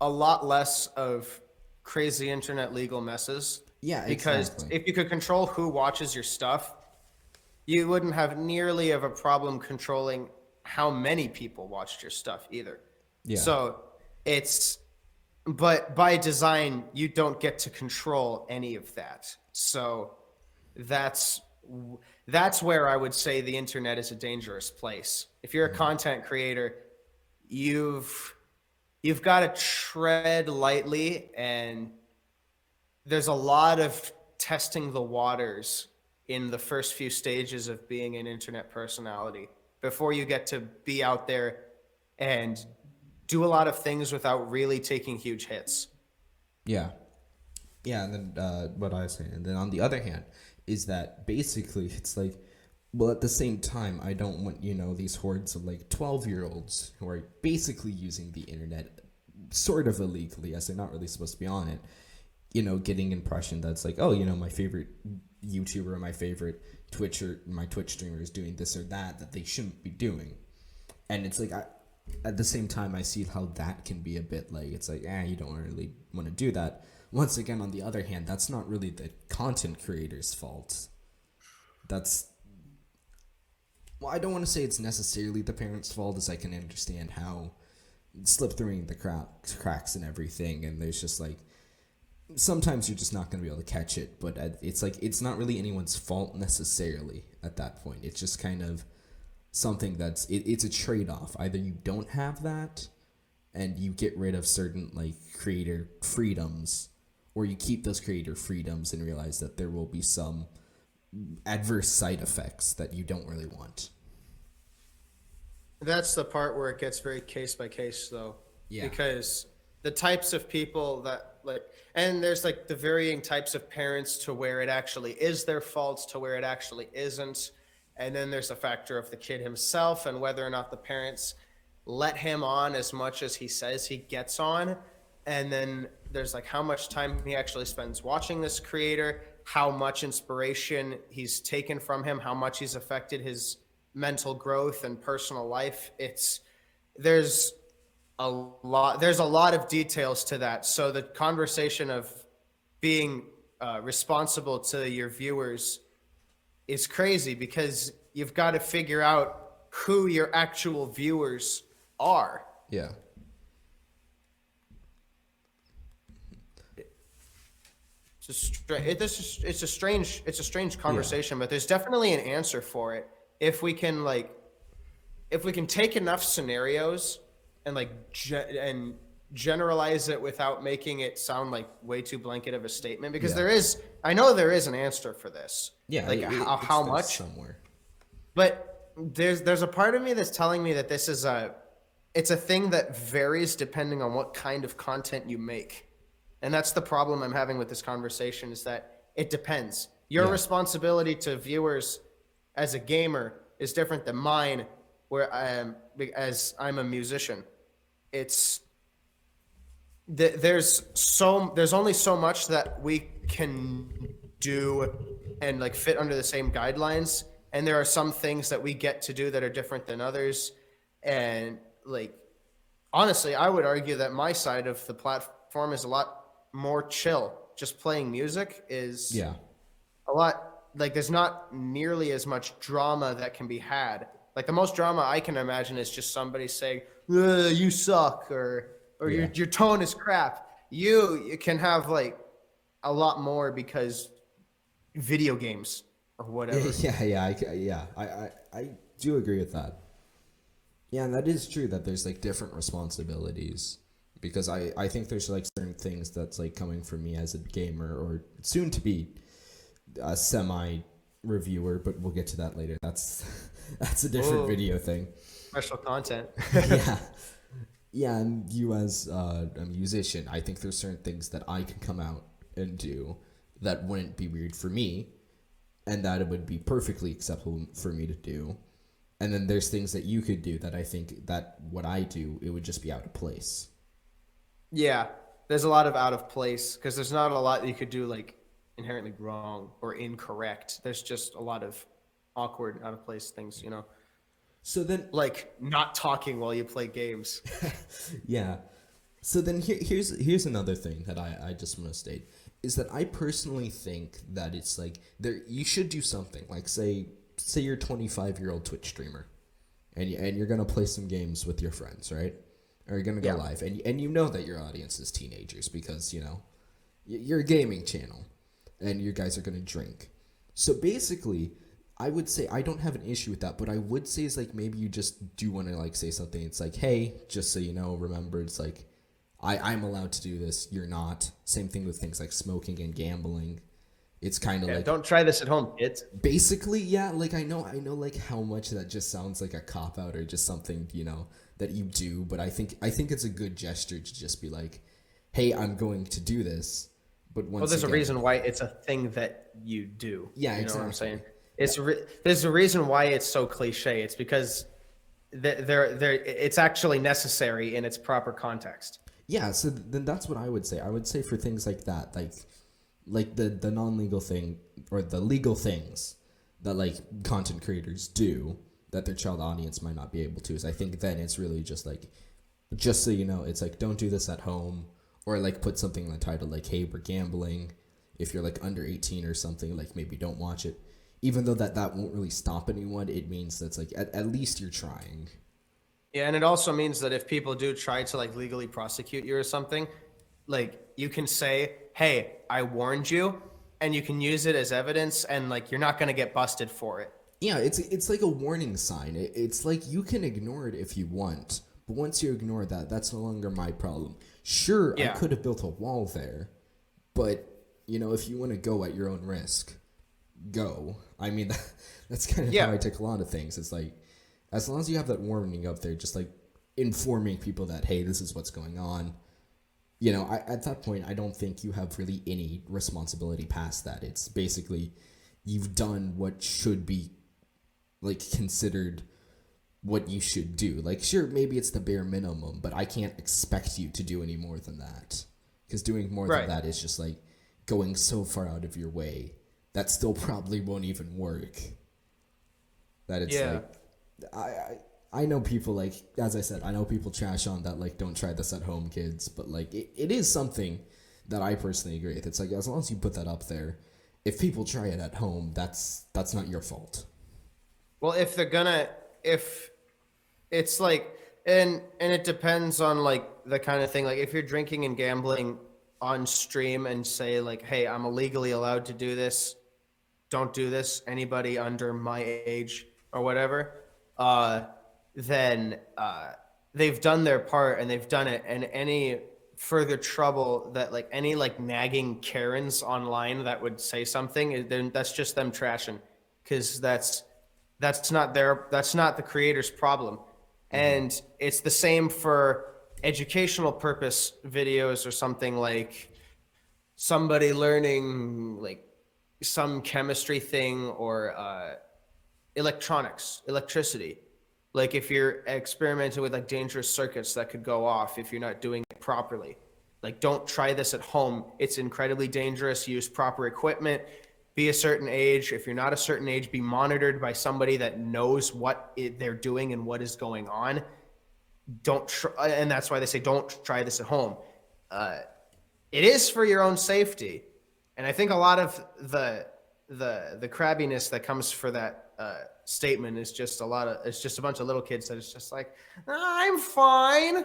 [SPEAKER 2] a lot less of crazy internet legal messes.
[SPEAKER 1] Yeah,
[SPEAKER 2] because
[SPEAKER 1] exactly.
[SPEAKER 2] if you could control who watches your stuff, you wouldn't have nearly of a problem controlling how many people watched your stuff either.
[SPEAKER 1] Yeah.
[SPEAKER 2] So it's, but by design, you don't get to control any of that. So that's that's where I would say the internet is a dangerous place. If you're a mm-hmm. content creator, you've you've got to tread lightly and there's a lot of testing the waters in the first few stages of being an internet personality before you get to be out there and do a lot of things without really taking huge hits.
[SPEAKER 1] Yeah. Yeah, and then uh, what I was saying, and then on the other hand, is that basically it's like, well, at the same time, I don't want you know these hordes of like twelve year olds who are basically using the internet sort of illegally, as they're not really supposed to be on it. You know, getting impression that's like, oh, you know, my favorite YouTuber, my favorite Twitcher, my Twitch streamer is doing this or that that they shouldn't be doing, and it's like I. At the same time, I see how that can be a bit like it's like, eh, you don't really want to do that. Once again, on the other hand, that's not really the content creator's fault. That's well, I don't want to say it's necessarily the parents' fault, as I can understand how slip through the cracks, cracks and everything, and there's just like sometimes you're just not going to be able to catch it. But it's like it's not really anyone's fault necessarily at that point. It's just kind of something that's it, it's a trade off. Either you don't have that, and you get rid of certain like creator freedoms, or you keep those creator freedoms and realize that there will be some adverse side effects that you don't really want.
[SPEAKER 2] That's the part where it gets very case by case, though.
[SPEAKER 1] Yeah.
[SPEAKER 2] Because the types of people that like, and there's like the varying types of parents to where it actually is their fault to where it actually isn't, and then there's a factor of the kid himself and whether or not the parents let him on as much as he says he gets on, and then there's like how much time he actually spends watching this creator, how much inspiration he's taken from him, how much he's affected his mental growth and personal life. It's there's a lot there's a lot of details to that. So the conversation of being uh, responsible to your viewers is crazy because you've got to figure out who your actual viewers are.
[SPEAKER 1] Yeah.
[SPEAKER 2] It's a, stra- it, this is, it's a strange it's a strange conversation, but there's definitely an answer for it if we can like if we can take enough scenarios and like ge- and generalize it without making it sound like way too blanket of a statement because
[SPEAKER 1] Yeah.
[SPEAKER 2] there is I know there is an answer for this.
[SPEAKER 1] Yeah.
[SPEAKER 2] like
[SPEAKER 1] it-
[SPEAKER 2] how, how much
[SPEAKER 1] somewhere?
[SPEAKER 2] but there's there's a part of me that's telling me that this is a it's a thing that varies depending on what kind of content you make. And that's the problem I'm having with this conversation is that it depends. Your
[SPEAKER 1] Yeah.
[SPEAKER 2] responsibility to viewers as a gamer is different than mine where I am as I'm a musician. It's th- there's so there's only so much that we can do and like fit under the same guidelines. And there are some things that we get to do that are different than others. And like honestly i would argue that my side of the platform is a lot more chill. Just playing music is
[SPEAKER 1] Yeah.
[SPEAKER 2] a lot like there's not nearly as much drama that can be had. Like the most drama i can imagine is just somebody saying "Ugh, you suck or or your,
[SPEAKER 1] Yeah.
[SPEAKER 2] your tone is crap you, you can have like a lot more because video games or whatever
[SPEAKER 1] Yeah, yeah, I, yeah. I, I, I do agree with that. Yeah, and that is true that there's like different responsibilities because I I think there's like certain things that's like coming from me as a gamer or soon to be a semi reviewer, but we'll get to that later. That's that's a different
[SPEAKER 2] Whoa.
[SPEAKER 1] video thing.
[SPEAKER 2] Special content.
[SPEAKER 1] yeah. Yeah, and you as uh, a musician, I think there's certain things that I can come out and do that wouldn't be weird for me, and that it would be perfectly acceptable for me to do. And then there's things that you could do that I think that what I do, it would just be out of place.
[SPEAKER 2] Yeah, there's a lot of out of place because there's not a lot that you could do like inherently wrong or incorrect. There's just a lot of awkward, out of place things, you know,
[SPEAKER 1] So then,
[SPEAKER 2] like not talking while you play games.
[SPEAKER 1] yeah. So then here, here's here's another thing that I, I just want to state is that I personally think that it's like there you should do something like say say you're 25 year old Twitch streamer and you, and you're gonna play some games with your friends right or you're gonna go
[SPEAKER 2] Yeah.
[SPEAKER 1] live and and you know that your audience is teenagers because you know you're a gaming channel and you guys are gonna drink so basically I would say I don't have an issue with that, but I would say is like maybe you just do want to like say something. It's like, hey, just so you know, remember, it's like I I'm allowed to do this. You're not. Same thing with things like smoking and gambling. It's kind of
[SPEAKER 2] Yeah,
[SPEAKER 1] like
[SPEAKER 2] don't try this at home, It's
[SPEAKER 1] basically yeah. Like I know I know like how much that just sounds like a cop out or just something you know that you do, but I think I think it's a good gesture to just be like, hey, I'm going to do this. But once
[SPEAKER 2] Well, there's a reason why it's a thing that you do.
[SPEAKER 1] Yeah,
[SPEAKER 2] you know what I'm saying. It's re- there's a reason why it's so cliche. It's because th- there there it's actually necessary in its proper context.
[SPEAKER 1] Yeah, so then that's what I would say. I would say for things like that, like like the the non-legal thing or the legal things that like content creators do that their child audience might not be able to is I think then it's really just like just so you know, it's like don't do this at home or like put something in the title like hey, we're gambling. If you're like under 18 or something, like maybe don't watch it. Even though that that won't really stop anyone, it means that's like at, at least you're trying.
[SPEAKER 2] Yeah, and it also means that if people do try to like legally prosecute you or something, like you can say, "Hey, I warned you," and you can use it as evidence, and like you're not gonna get busted for it.
[SPEAKER 1] Yeah, it's it's like a warning sign. It, it's like you can ignore it if you want, but once you ignore that, that's no longer my problem. Sure, I could have built a wall there, but you know, if you want to go at your own risk, go. I mean, that, that's kind of
[SPEAKER 2] Yeah.
[SPEAKER 1] how I take a lot of things. It's like as long as you have that warning up there, just like informing people that hey, this is what's going on. You know, I, at that point, I don't think you have really any responsibility past that. It's basically you've done what should be like considered what you should do. Like, sure, maybe it's the bare minimum, but I can't expect you to do any more than that. Because doing more
[SPEAKER 2] Right.
[SPEAKER 1] than that is just like going so far out of your way that still probably won't even work. That it's
[SPEAKER 2] Yeah.
[SPEAKER 1] like, I, I I know people like as I said, I know people trash on that like don't try this at home, kids. But like it, it is something that I personally agree with. It's like as long as you put that up there, if people try it at home, that's that's not your fault.
[SPEAKER 2] Well, if they're gonna, if it's like, and and it depends on like the kind of thing. Like if you're drinking and gambling on stream and say like, "Hey, I'm illegally allowed to do this. Don't do this. Anybody under my age or whatever," uh, then uh, they've done their part and they've done it. And any further trouble that like any like nagging Karens online that would say something, then that's just them trashing, because that's that's not their that's not the creator's problem and it's the same for educational purpose videos or something like somebody learning like some chemistry thing or uh, electronics electricity. Like if you're experimenting with like dangerous circuits that could go off if you're not doing it properly. Like don't try this at home. It's incredibly dangerous. Use proper equipment. Be a certain age. If you're not a certain age be monitored by somebody that knows what it, they're doing and what is going on. Don't try and that's why they say don't try this at home. Uh, it is for your own safety and i think a lot of the the the crabbiness that comes for that uh, statement is just a lot of it's just a bunch of little kids that it's just like i'm fine.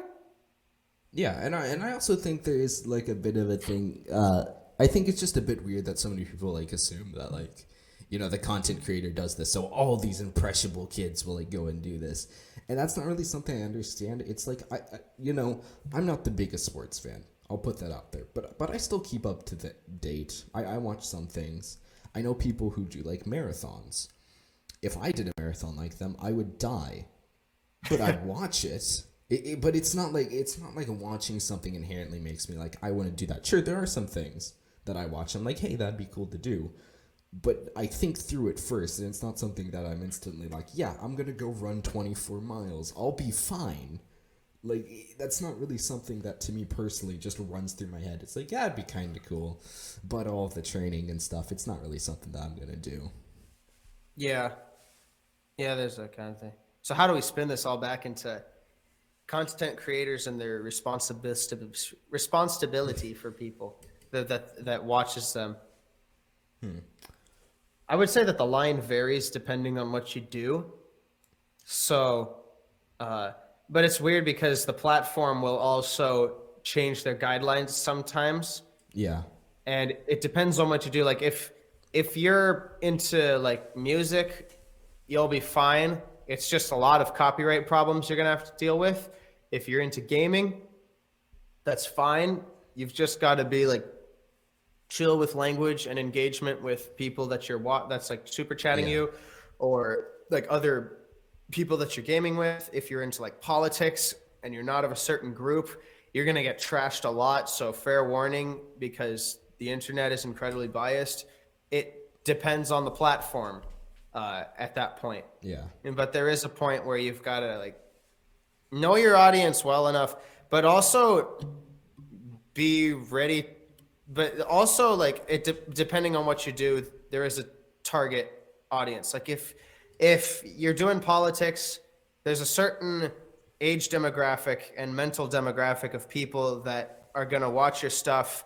[SPEAKER 1] Yeah, and I and I also think there is like a bit of a thing. Uh, I think it's just a bit weird that so many people like assume that like you know the content creator does this so all these impressionable kids will like go and do this. And that's not really something i understand. It's like i, I you know i'm not the biggest sports fan i'll put that out there but but i still keep up to the date i, I watch some things i know people who do like marathons if i did a marathon like them i would die but i'd watch it it, it, but it's not like it's not like watching something inherently makes me like I want to do that. Sure, there are some things that I watch. I'm like, hey, that'd be cool to do, but I think through it first, and it's not something that I'm instantly like, yeah, I'm gonna go run 24 miles. I'll be fine. Like that's not really something that to me personally just runs through my head. It's like, yeah, it'd be kind of cool, but all of the training and stuff, it's not really something that I'm gonna do.
[SPEAKER 2] Yeah, yeah, there's that kind of thing. So how do we spin this all back into content creators and their responsibility responsibility for people that that, that watches them. Hmm. I would say that the line varies depending on what you do. So, uh, but it's weird because the platform will also change their guidelines sometimes.
[SPEAKER 1] Yeah.
[SPEAKER 2] And it depends on what you do. Like if if you're into like music, you'll be fine. It's just a lot of copyright problems you're gonna have to deal with. If you're into gaming, that's fine. You've just got to be like chill with language and engagement with people that you're wa- that's like super chatting yeah. you or like other people that you're gaming with. If you're into like politics and you're not of a certain group, you're going to get trashed a lot. So fair warning because the internet is incredibly biased. It depends on the platform uh, at that point.
[SPEAKER 1] Yeah.
[SPEAKER 2] But there is a point where you've got to like know your audience well enough, but also be ready. But also, like it de- depending on what you do, there is a target audience. Like if if you're doing politics, there's a certain age demographic and mental demographic of people that are going to watch your stuff.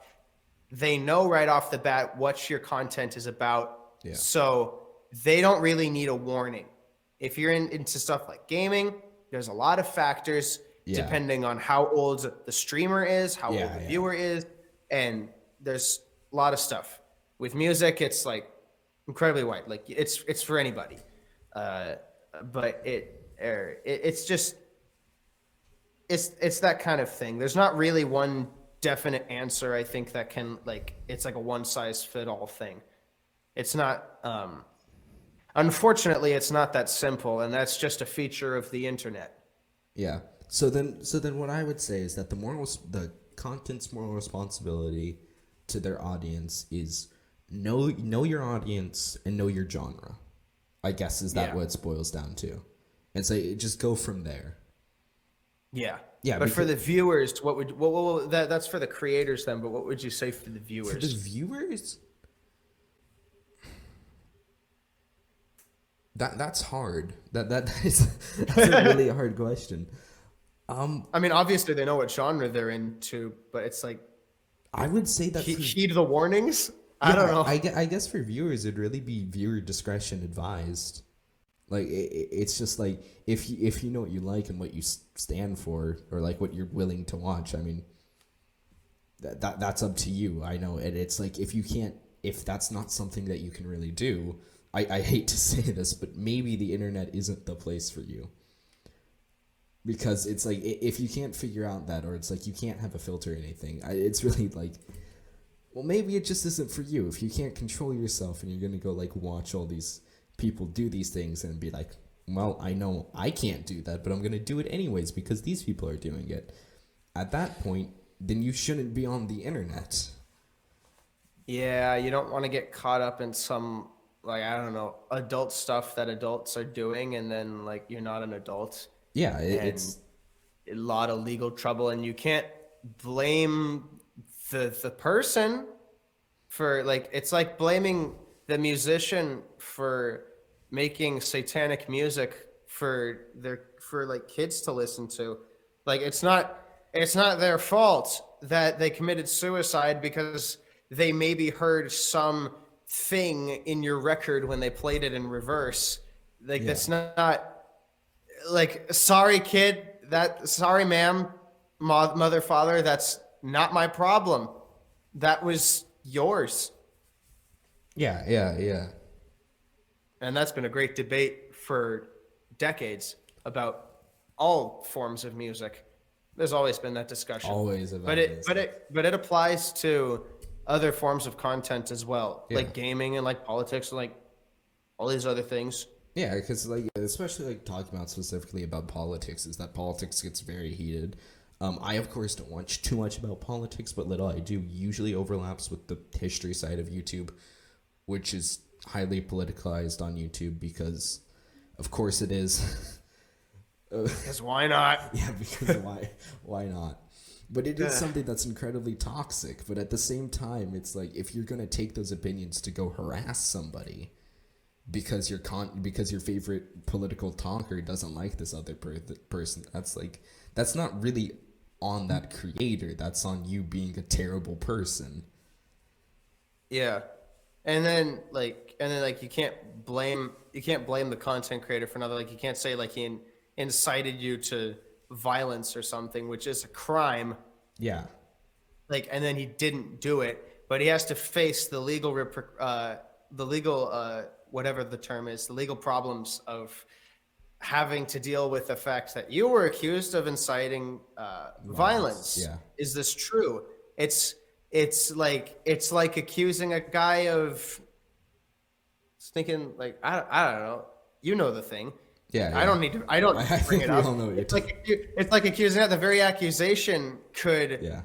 [SPEAKER 2] They know right off the bat what your content is about. Yeah. So they don't really need a warning. If you're in, into stuff like gaming, there's a lot of factors yeah. depending on how old the streamer is, how yeah, old the yeah. viewer is, and there's a lot of stuff. With music, it's like incredibly wide. Like it's it's for anybody, uh, but it, er, it it's just it's it's that kind of thing. There's not really one definite answer. I think that can like it's like a one size fit all thing. It's not. Um, Unfortunately, it's not that simple, and that's just a feature of the internet.
[SPEAKER 1] Yeah. So then, so then, what I would say is that the moral, the content's moral responsibility to their audience is know know your audience and know your genre. I guess is that yeah. what it boils down to, and say so just go from there.
[SPEAKER 2] Yeah. Yeah, but for the viewers, what would well, what, what, that that's for the creators then? But what would you say for the viewers? For
[SPEAKER 1] the viewers, That that's hard. That that, that is that's a really hard question. Um,
[SPEAKER 2] I mean, obviously they know what genre they're into, but it's like
[SPEAKER 1] I would say that
[SPEAKER 2] he, heed the warnings. I don't know.
[SPEAKER 1] I, I guess for viewers, it'd really be viewer discretion advised. Like it, it's just like if you if you know what you like and what you stand for, or like what you're willing to watch. I mean, that, that that's up to you. I know, and it's like if you can't, if that's not something that you can really do, I, I hate to say this, but maybe the internet isn't the place for you. Because it's like, if you can't figure out that, or it's like you can't have a filter or anything, it's really like, well, maybe it just isn't for you. If you can't control yourself and you're going to go like watch all these people do these things and be like, well, I know I can't do that, but I'm going to do it anyways because these people are doing it. At that point, then you shouldn't be on the internet.
[SPEAKER 2] Yeah, you don't want to get caught up in some like I don't know adult stuff that adults are doing, and then like you're not an adult.
[SPEAKER 1] Yeah, it, it's
[SPEAKER 2] a lot of legal trouble, and you can't blame the the person for like it's like blaming the musician for making satanic music for their for like kids to listen to like it's not it's not their fault that they committed suicide because they maybe heard some thing in your record when they played it in reverse. Like yeah. that's not like sorry kid, that sorry ma'am, mother father, that's not my problem. That was yours.
[SPEAKER 1] Yeah, yeah, yeah.
[SPEAKER 2] and that's been a great debate for decades about all forms of music. There's always been that discussion.
[SPEAKER 1] Always about
[SPEAKER 2] but it
[SPEAKER 1] this.
[SPEAKER 2] but it but it applies to other forms of content as well,
[SPEAKER 1] Yeah.
[SPEAKER 2] like gaming and like politics and like all these other things.
[SPEAKER 1] Yeah, because like especially like talking about specifically about politics is that politics gets very heated. Um, I of course don't watch too much about politics, but little I do usually overlaps with the history side of YouTube, which is highly politicized on YouTube because, of course, it is.
[SPEAKER 2] Because why not?
[SPEAKER 1] yeah, because why? Why not? But it is something that's incredibly toxic. But at the same time, it's like if you're gonna take those opinions to go harass somebody because your con because your favorite political talker doesn't like this other per- person, that's like that's not really on that creator. That's on you being a terrible person.
[SPEAKER 2] Yeah. And then like and then like you can't blame you can't blame the content creator for another like you can't say like he in, incited you to violence or something which is a crime
[SPEAKER 1] Yeah,
[SPEAKER 2] like and then he didn't do it but he has to face the legal reper- uh the legal uh whatever the term is the legal problems of having to deal with the fact that you were accused of inciting uh, violence.
[SPEAKER 1] yeah.
[SPEAKER 2] Is this true? It's it's like it's like accusing a guy of thinking like I, I don't know. You know the thing.
[SPEAKER 1] yeah.
[SPEAKER 2] I don't need to. I don't
[SPEAKER 1] I
[SPEAKER 2] need to
[SPEAKER 1] think
[SPEAKER 2] bring it up.
[SPEAKER 1] all know what you're
[SPEAKER 2] it's like it's like accusing that the very accusation could
[SPEAKER 1] Yeah.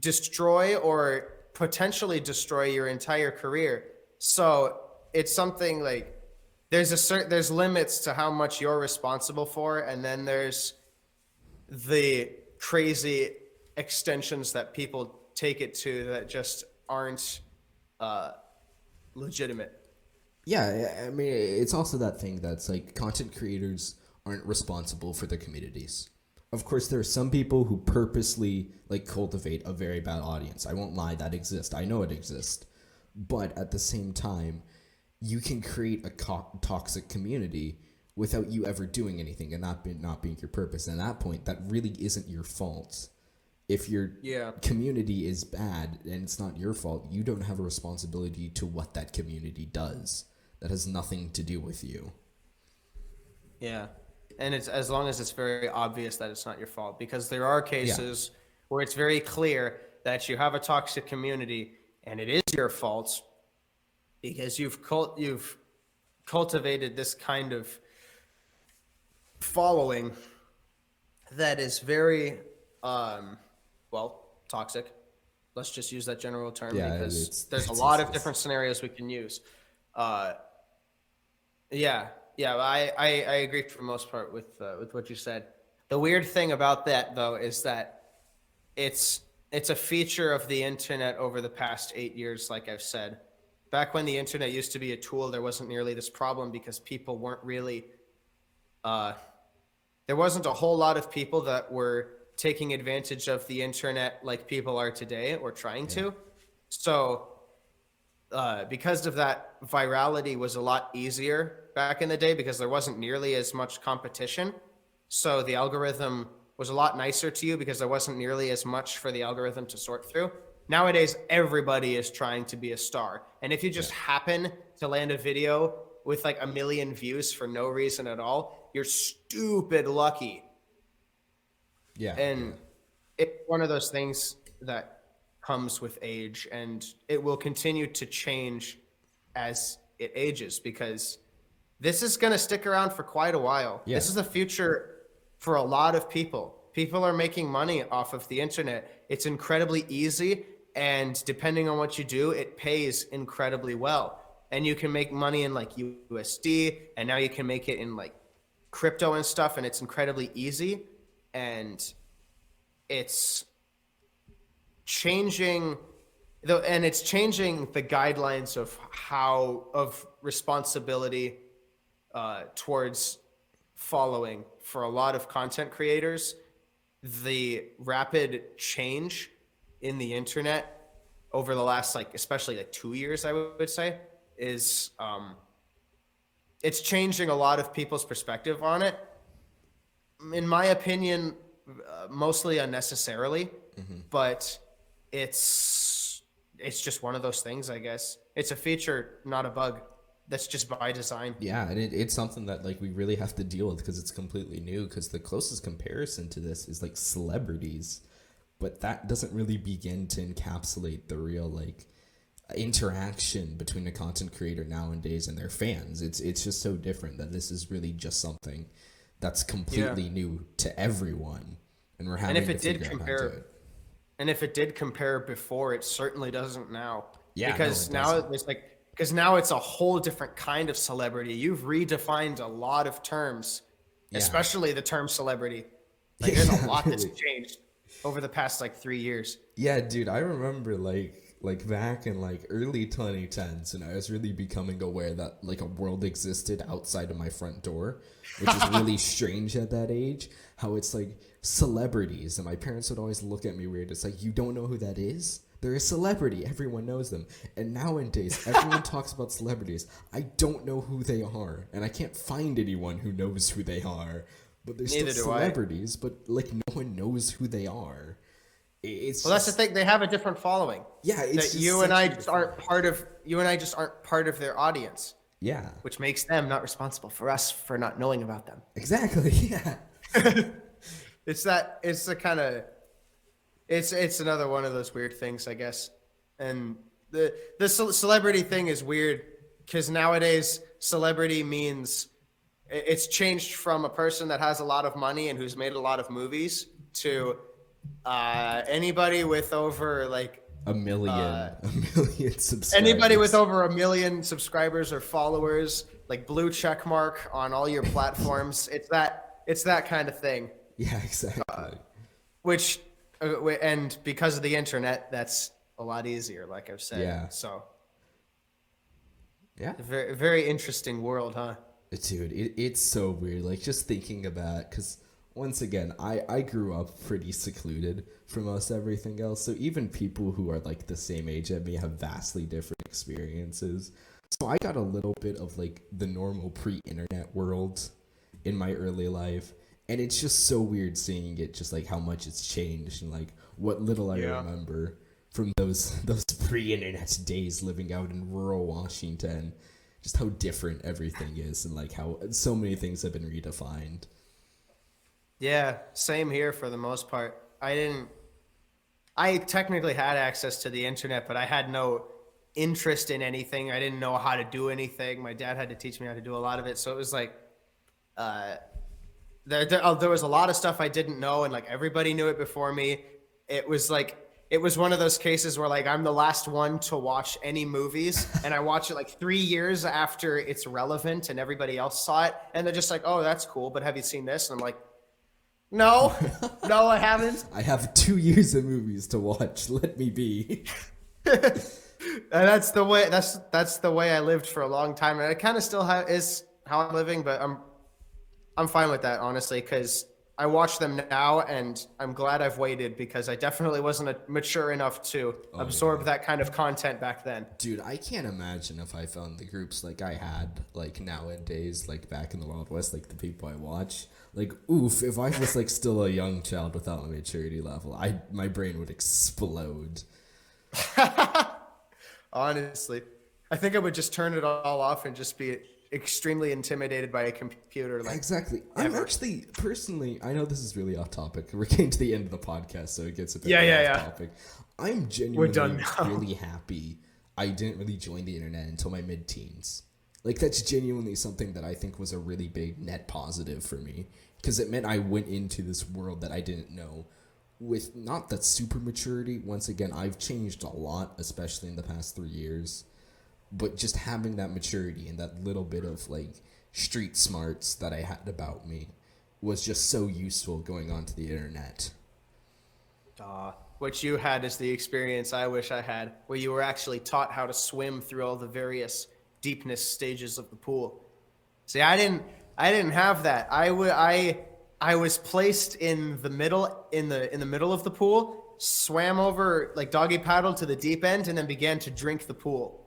[SPEAKER 2] destroy or potentially destroy your entire career. So it's something like there's a certain there's limits to how much you're responsible for, and then there's the crazy extensions that people take it to that just aren't uh, legitimate.
[SPEAKER 1] Yeah, I mean, it's also that thing that's like content creators aren't responsible for their communities. Of course, there are some people who purposely like cultivate a very bad audience. I won't lie, that exists. I know it exists. But at the same time, you can create a co- toxic community without you ever doing anything and not being not being your purpose. And at that point, that really isn't your fault. If your
[SPEAKER 2] Yeah.
[SPEAKER 1] community is bad and it's not your fault, you don't have a responsibility to what that community does. That has nothing to do with you.
[SPEAKER 2] Yeah. And it's as long as it's very obvious that it's not your fault because there are cases where it's very clear that you have a toxic community and it is your fault because you've cult- you've cultivated this kind of following that is very um well toxic let's just use that general term
[SPEAKER 1] Yeah,
[SPEAKER 2] because
[SPEAKER 1] it's-
[SPEAKER 2] there's a
[SPEAKER 1] it's-
[SPEAKER 2] lot of different scenarios we can use uh yeah, yeah, I, I, I agree for the most part with uh, with what you said. The weird thing about that though is that it's it's a feature of the internet over the past eight years, like I've said. Back when the internet used to be a tool, there wasn't nearly this problem because people weren't really uh, there wasn't a whole lot of people that were taking advantage of the internet like people are today or trying to. So uh, because of that, virality was a lot easier back in the day because there wasn't nearly as much competition. So the algorithm was a lot nicer to you because there wasn't nearly as much for the algorithm to sort through. Nowadays, everybody is trying to be a star. And if you just happen to land a video with like a million views for no reason at all, you're stupid lucky
[SPEAKER 1] Yeah.
[SPEAKER 2] and it's one of those things that comes with age and it will continue to change as it ages because this is going to stick around for quite a while
[SPEAKER 1] Yeah.
[SPEAKER 2] this is the future for a lot of people people are making money off of the internet it's incredibly easy and depending on what you do it pays incredibly well. And you can make money in like usd and now you can make it in like crypto and stuff and it's incredibly easy. And it's changing though and it's changing the guidelines of how of responsibility uh, towards following. For a lot of content creators the rapid change in the internet over the last like especially like two years i would say is um it's changing a lot of people's perspective on it in my opinion uh, mostly unnecessarily but it's it's just one of those things i guess it's a feature not a bug that's just by design.
[SPEAKER 1] Yeah, and it, it's something that like we really have to deal with because it's completely new. Because the closest comparison to this is like celebrities, but that doesn't really begin to encapsulate the real like interaction between a content creator nowadays and their fans. It's it's just so different that this is really just something that's completely new to everyone, and we're having
[SPEAKER 2] And if
[SPEAKER 1] to
[SPEAKER 2] it did
[SPEAKER 1] figure out how to
[SPEAKER 2] compare,
[SPEAKER 1] it.
[SPEAKER 2] and if it did compare before, it certainly doesn't now.
[SPEAKER 1] Yeah, no,
[SPEAKER 2] because
[SPEAKER 1] it
[SPEAKER 2] now
[SPEAKER 1] doesn't.
[SPEAKER 2] it's like because now it's a whole different kind of celebrity. You've redefined a lot of terms,
[SPEAKER 1] Yeah.
[SPEAKER 2] especially the term celebrity. Like, there's a lot that's changed over the past like three years.
[SPEAKER 1] Yeah, dude, I remember like like back in like early 2010s and I was really becoming aware that like a world existed outside of my front door, which is really strange at that age. How it's like celebrities and my parents would always look at me weird. It's like you don't know who that is? They're a celebrity. Everyone knows them. And nowadays, everyone talks about celebrities. I don't know who they are, and I can't find anyone who knows who they are. But they're
[SPEAKER 2] Neither
[SPEAKER 1] still celebrities, but like no one knows who they are. It's
[SPEAKER 2] Well, that's the thing. They have a different following.
[SPEAKER 1] Yeah, it's
[SPEAKER 2] that
[SPEAKER 1] just
[SPEAKER 2] you and I just aren't part of. You and I just aren't part of their audience,
[SPEAKER 1] Yeah,
[SPEAKER 2] which makes them not responsible for us for not knowing about them.
[SPEAKER 1] exactly. Yeah,
[SPEAKER 2] It's that. It's the kind of. It's it's another one of those weird things, I guess. And the the ce- celebrity thing is weird because nowadays celebrity means it's changed from a person that has a lot of money and who's made a lot of movies to uh, anybody with over like
[SPEAKER 1] a million,
[SPEAKER 2] Uh,
[SPEAKER 1] a million subscribers.
[SPEAKER 2] anybody with over a million subscribers or followers, like blue check mark on all your platforms. it's that it's that kind of thing.
[SPEAKER 1] yeah, exactly.
[SPEAKER 2] Which uh, and because of the internet, that's a lot easier. Like I've said.
[SPEAKER 1] Yeah.
[SPEAKER 2] So
[SPEAKER 1] yeah,
[SPEAKER 2] very very interesting world, huh?
[SPEAKER 1] Dude, it, it's so weird. Like just thinking about because once again, I I grew up pretty secluded from most everything else. So even people who are like the same age as me have vastly different experiences. So I got a little bit of like the normal pre-internet world in my early life. And it's just so weird seeing it just like how much it's changed and like what little I
[SPEAKER 2] Yeah.
[SPEAKER 1] remember from those those pre-internet days living out in rural Washington. Just how different everything is and like how so many things have been redefined.
[SPEAKER 2] Yeah, same here for the most part. I didn't. I technically had access to the internet, but I had no interest in anything. I didn't know how to do anything. My dad had to teach me how to do a lot of it, so it was like, uh, there there, uh, there was a lot of stuff I didn't know, and like everybody knew it before me. It was like it was one of those cases where like I'm the last one to watch any movies, and I watch it like three years after it's relevant, and everybody else saw it, and they're just like, "Oh, that's cool," but have you seen this? And I'm like, "No, no, I haven't."
[SPEAKER 1] I have two years of movies to watch. Let me be.
[SPEAKER 2] And that's the way that's that's the way I lived for a long time, and it kind of still ha- is how I'm living. But I'm I'm fine with that honestly, because I watch them now, and I'm glad I've waited because I definitely wasn't a, mature enough to oh, absorb that kind of content back then.
[SPEAKER 1] Dude, I can't imagine if I found the groups like I had like nowadays, like back in the Wild West, like the people I watch. Like, oof, if I was like still a young child without a maturity level, I my brain would explode.
[SPEAKER 2] Honestly, I think I would just turn it all off and just be extremely intimidated by a computer. Like,
[SPEAKER 1] Exactly. I'm actually personally. I know this is really off topic. We're getting to the end of the podcast, so it gets a bit
[SPEAKER 2] Yeah, yeah,
[SPEAKER 1] off
[SPEAKER 2] yeah.
[SPEAKER 1] topic. I'm genuinely really happy. I didn't really join the internet until my mid-teens. Like that's genuinely something that I think was a really big net positive for me because it meant I went into this world that I didn't know with not that super maturity. Once again, I've changed a lot, especially in the past three years but just having that maturity and that little bit of like street smarts that I had about me was just so useful going onto the internet.
[SPEAKER 2] uh, what you had is the experience I wish I had, where you were actually taught how to swim through all the various deepness stages of the pool. See, I didn't, I didn't have that. I wa- I, I was placed in the middle, in the in the middle of the pool, swam over like doggy paddle to the deep end, and then began to drink the pool.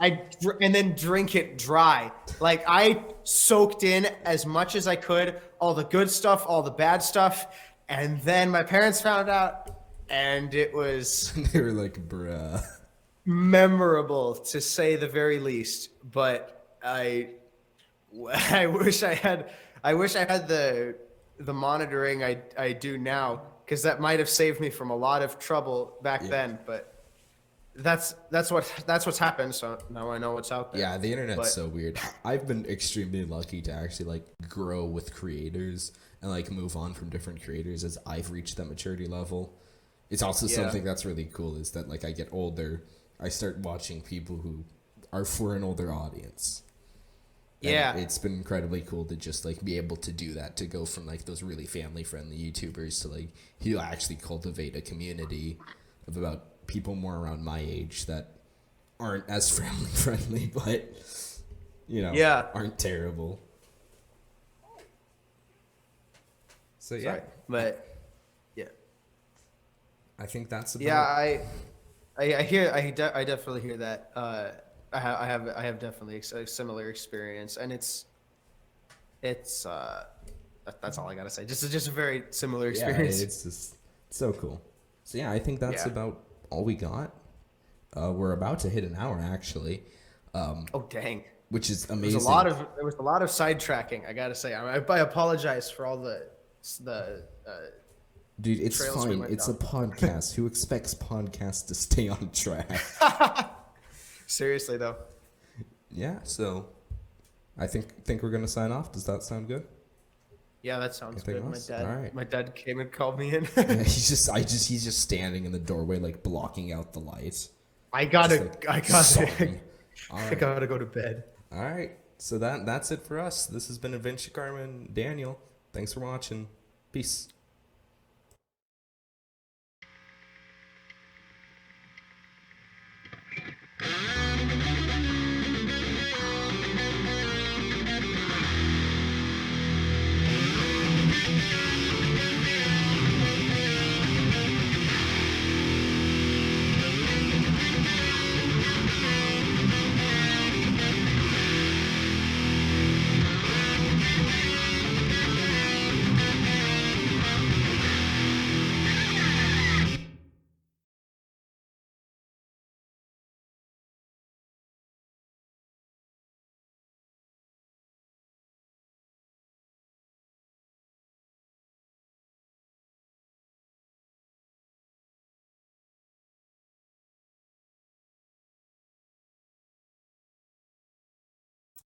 [SPEAKER 2] I and then drink it dry. Like I soaked in as much as I could, all the good stuff, all the bad stuff, and then my parents found out, and it was
[SPEAKER 1] they were like, bruh.
[SPEAKER 2] memorable to say the very least. But I, I wish I had, I wish I had the the monitoring I I do now because that might have saved me from a lot of trouble back
[SPEAKER 1] Yeah.
[SPEAKER 2] then. But that's that's what that's what's happened. So now I know what's out there.
[SPEAKER 1] Yeah, the internet's
[SPEAKER 2] But-
[SPEAKER 1] so weird. I've been extremely lucky to actually like grow with creators and like move on from different creators as I've reached that maturity level. It's also
[SPEAKER 2] Yeah.
[SPEAKER 1] something that's really cool is that like I get older, I start watching people who are for an older audience. And
[SPEAKER 2] Yeah.
[SPEAKER 1] it's been incredibly cool to just like be able to do that to go from like those really family friendly YouTubers to like you actually cultivate a community of about people more around my age that aren't as family friendly but you know
[SPEAKER 2] Yeah.
[SPEAKER 1] aren't terrible. So yeah,
[SPEAKER 2] Sorry. But yeah.
[SPEAKER 1] I think that's about
[SPEAKER 2] Yeah, I, I, I hear, I, de- I definitely hear that. Uh, I have, I have, I have definitely a similar experience, and it's, it's, uh, that's all I gotta say. Just, just a very similar
[SPEAKER 1] yeah,
[SPEAKER 2] experience.
[SPEAKER 1] it's just so cool. So yeah, I think that's
[SPEAKER 2] Yeah.
[SPEAKER 1] about all we got. Uh, we're about to hit an hour actually, um,
[SPEAKER 2] oh dang!
[SPEAKER 1] which is
[SPEAKER 2] There
[SPEAKER 1] amazing.
[SPEAKER 2] was a lot of, there was a lot of sidetracking. I gotta say. I, I apologize for all the, the. Uh,
[SPEAKER 1] Dude, it's fine. It's a podcast. Who expects podcasts to stay on track?
[SPEAKER 2] seriously though.
[SPEAKER 1] yeah, so I think think we're gonna sign off. Does that sound good?
[SPEAKER 2] Yeah, that sounds
[SPEAKER 1] Anything
[SPEAKER 2] good. My dad,
[SPEAKER 1] Alright.
[SPEAKER 2] my dad came and called me in.
[SPEAKER 1] He's just I just he's just standing in the doorway like blocking out the lights.
[SPEAKER 2] I gotta,
[SPEAKER 1] like,
[SPEAKER 2] I gotta.
[SPEAKER 1] All
[SPEAKER 2] I gotta go to bed.
[SPEAKER 1] All right. So that that's it for us. This has been AdventureKarma and Daniel. Thanks for watching. Peace.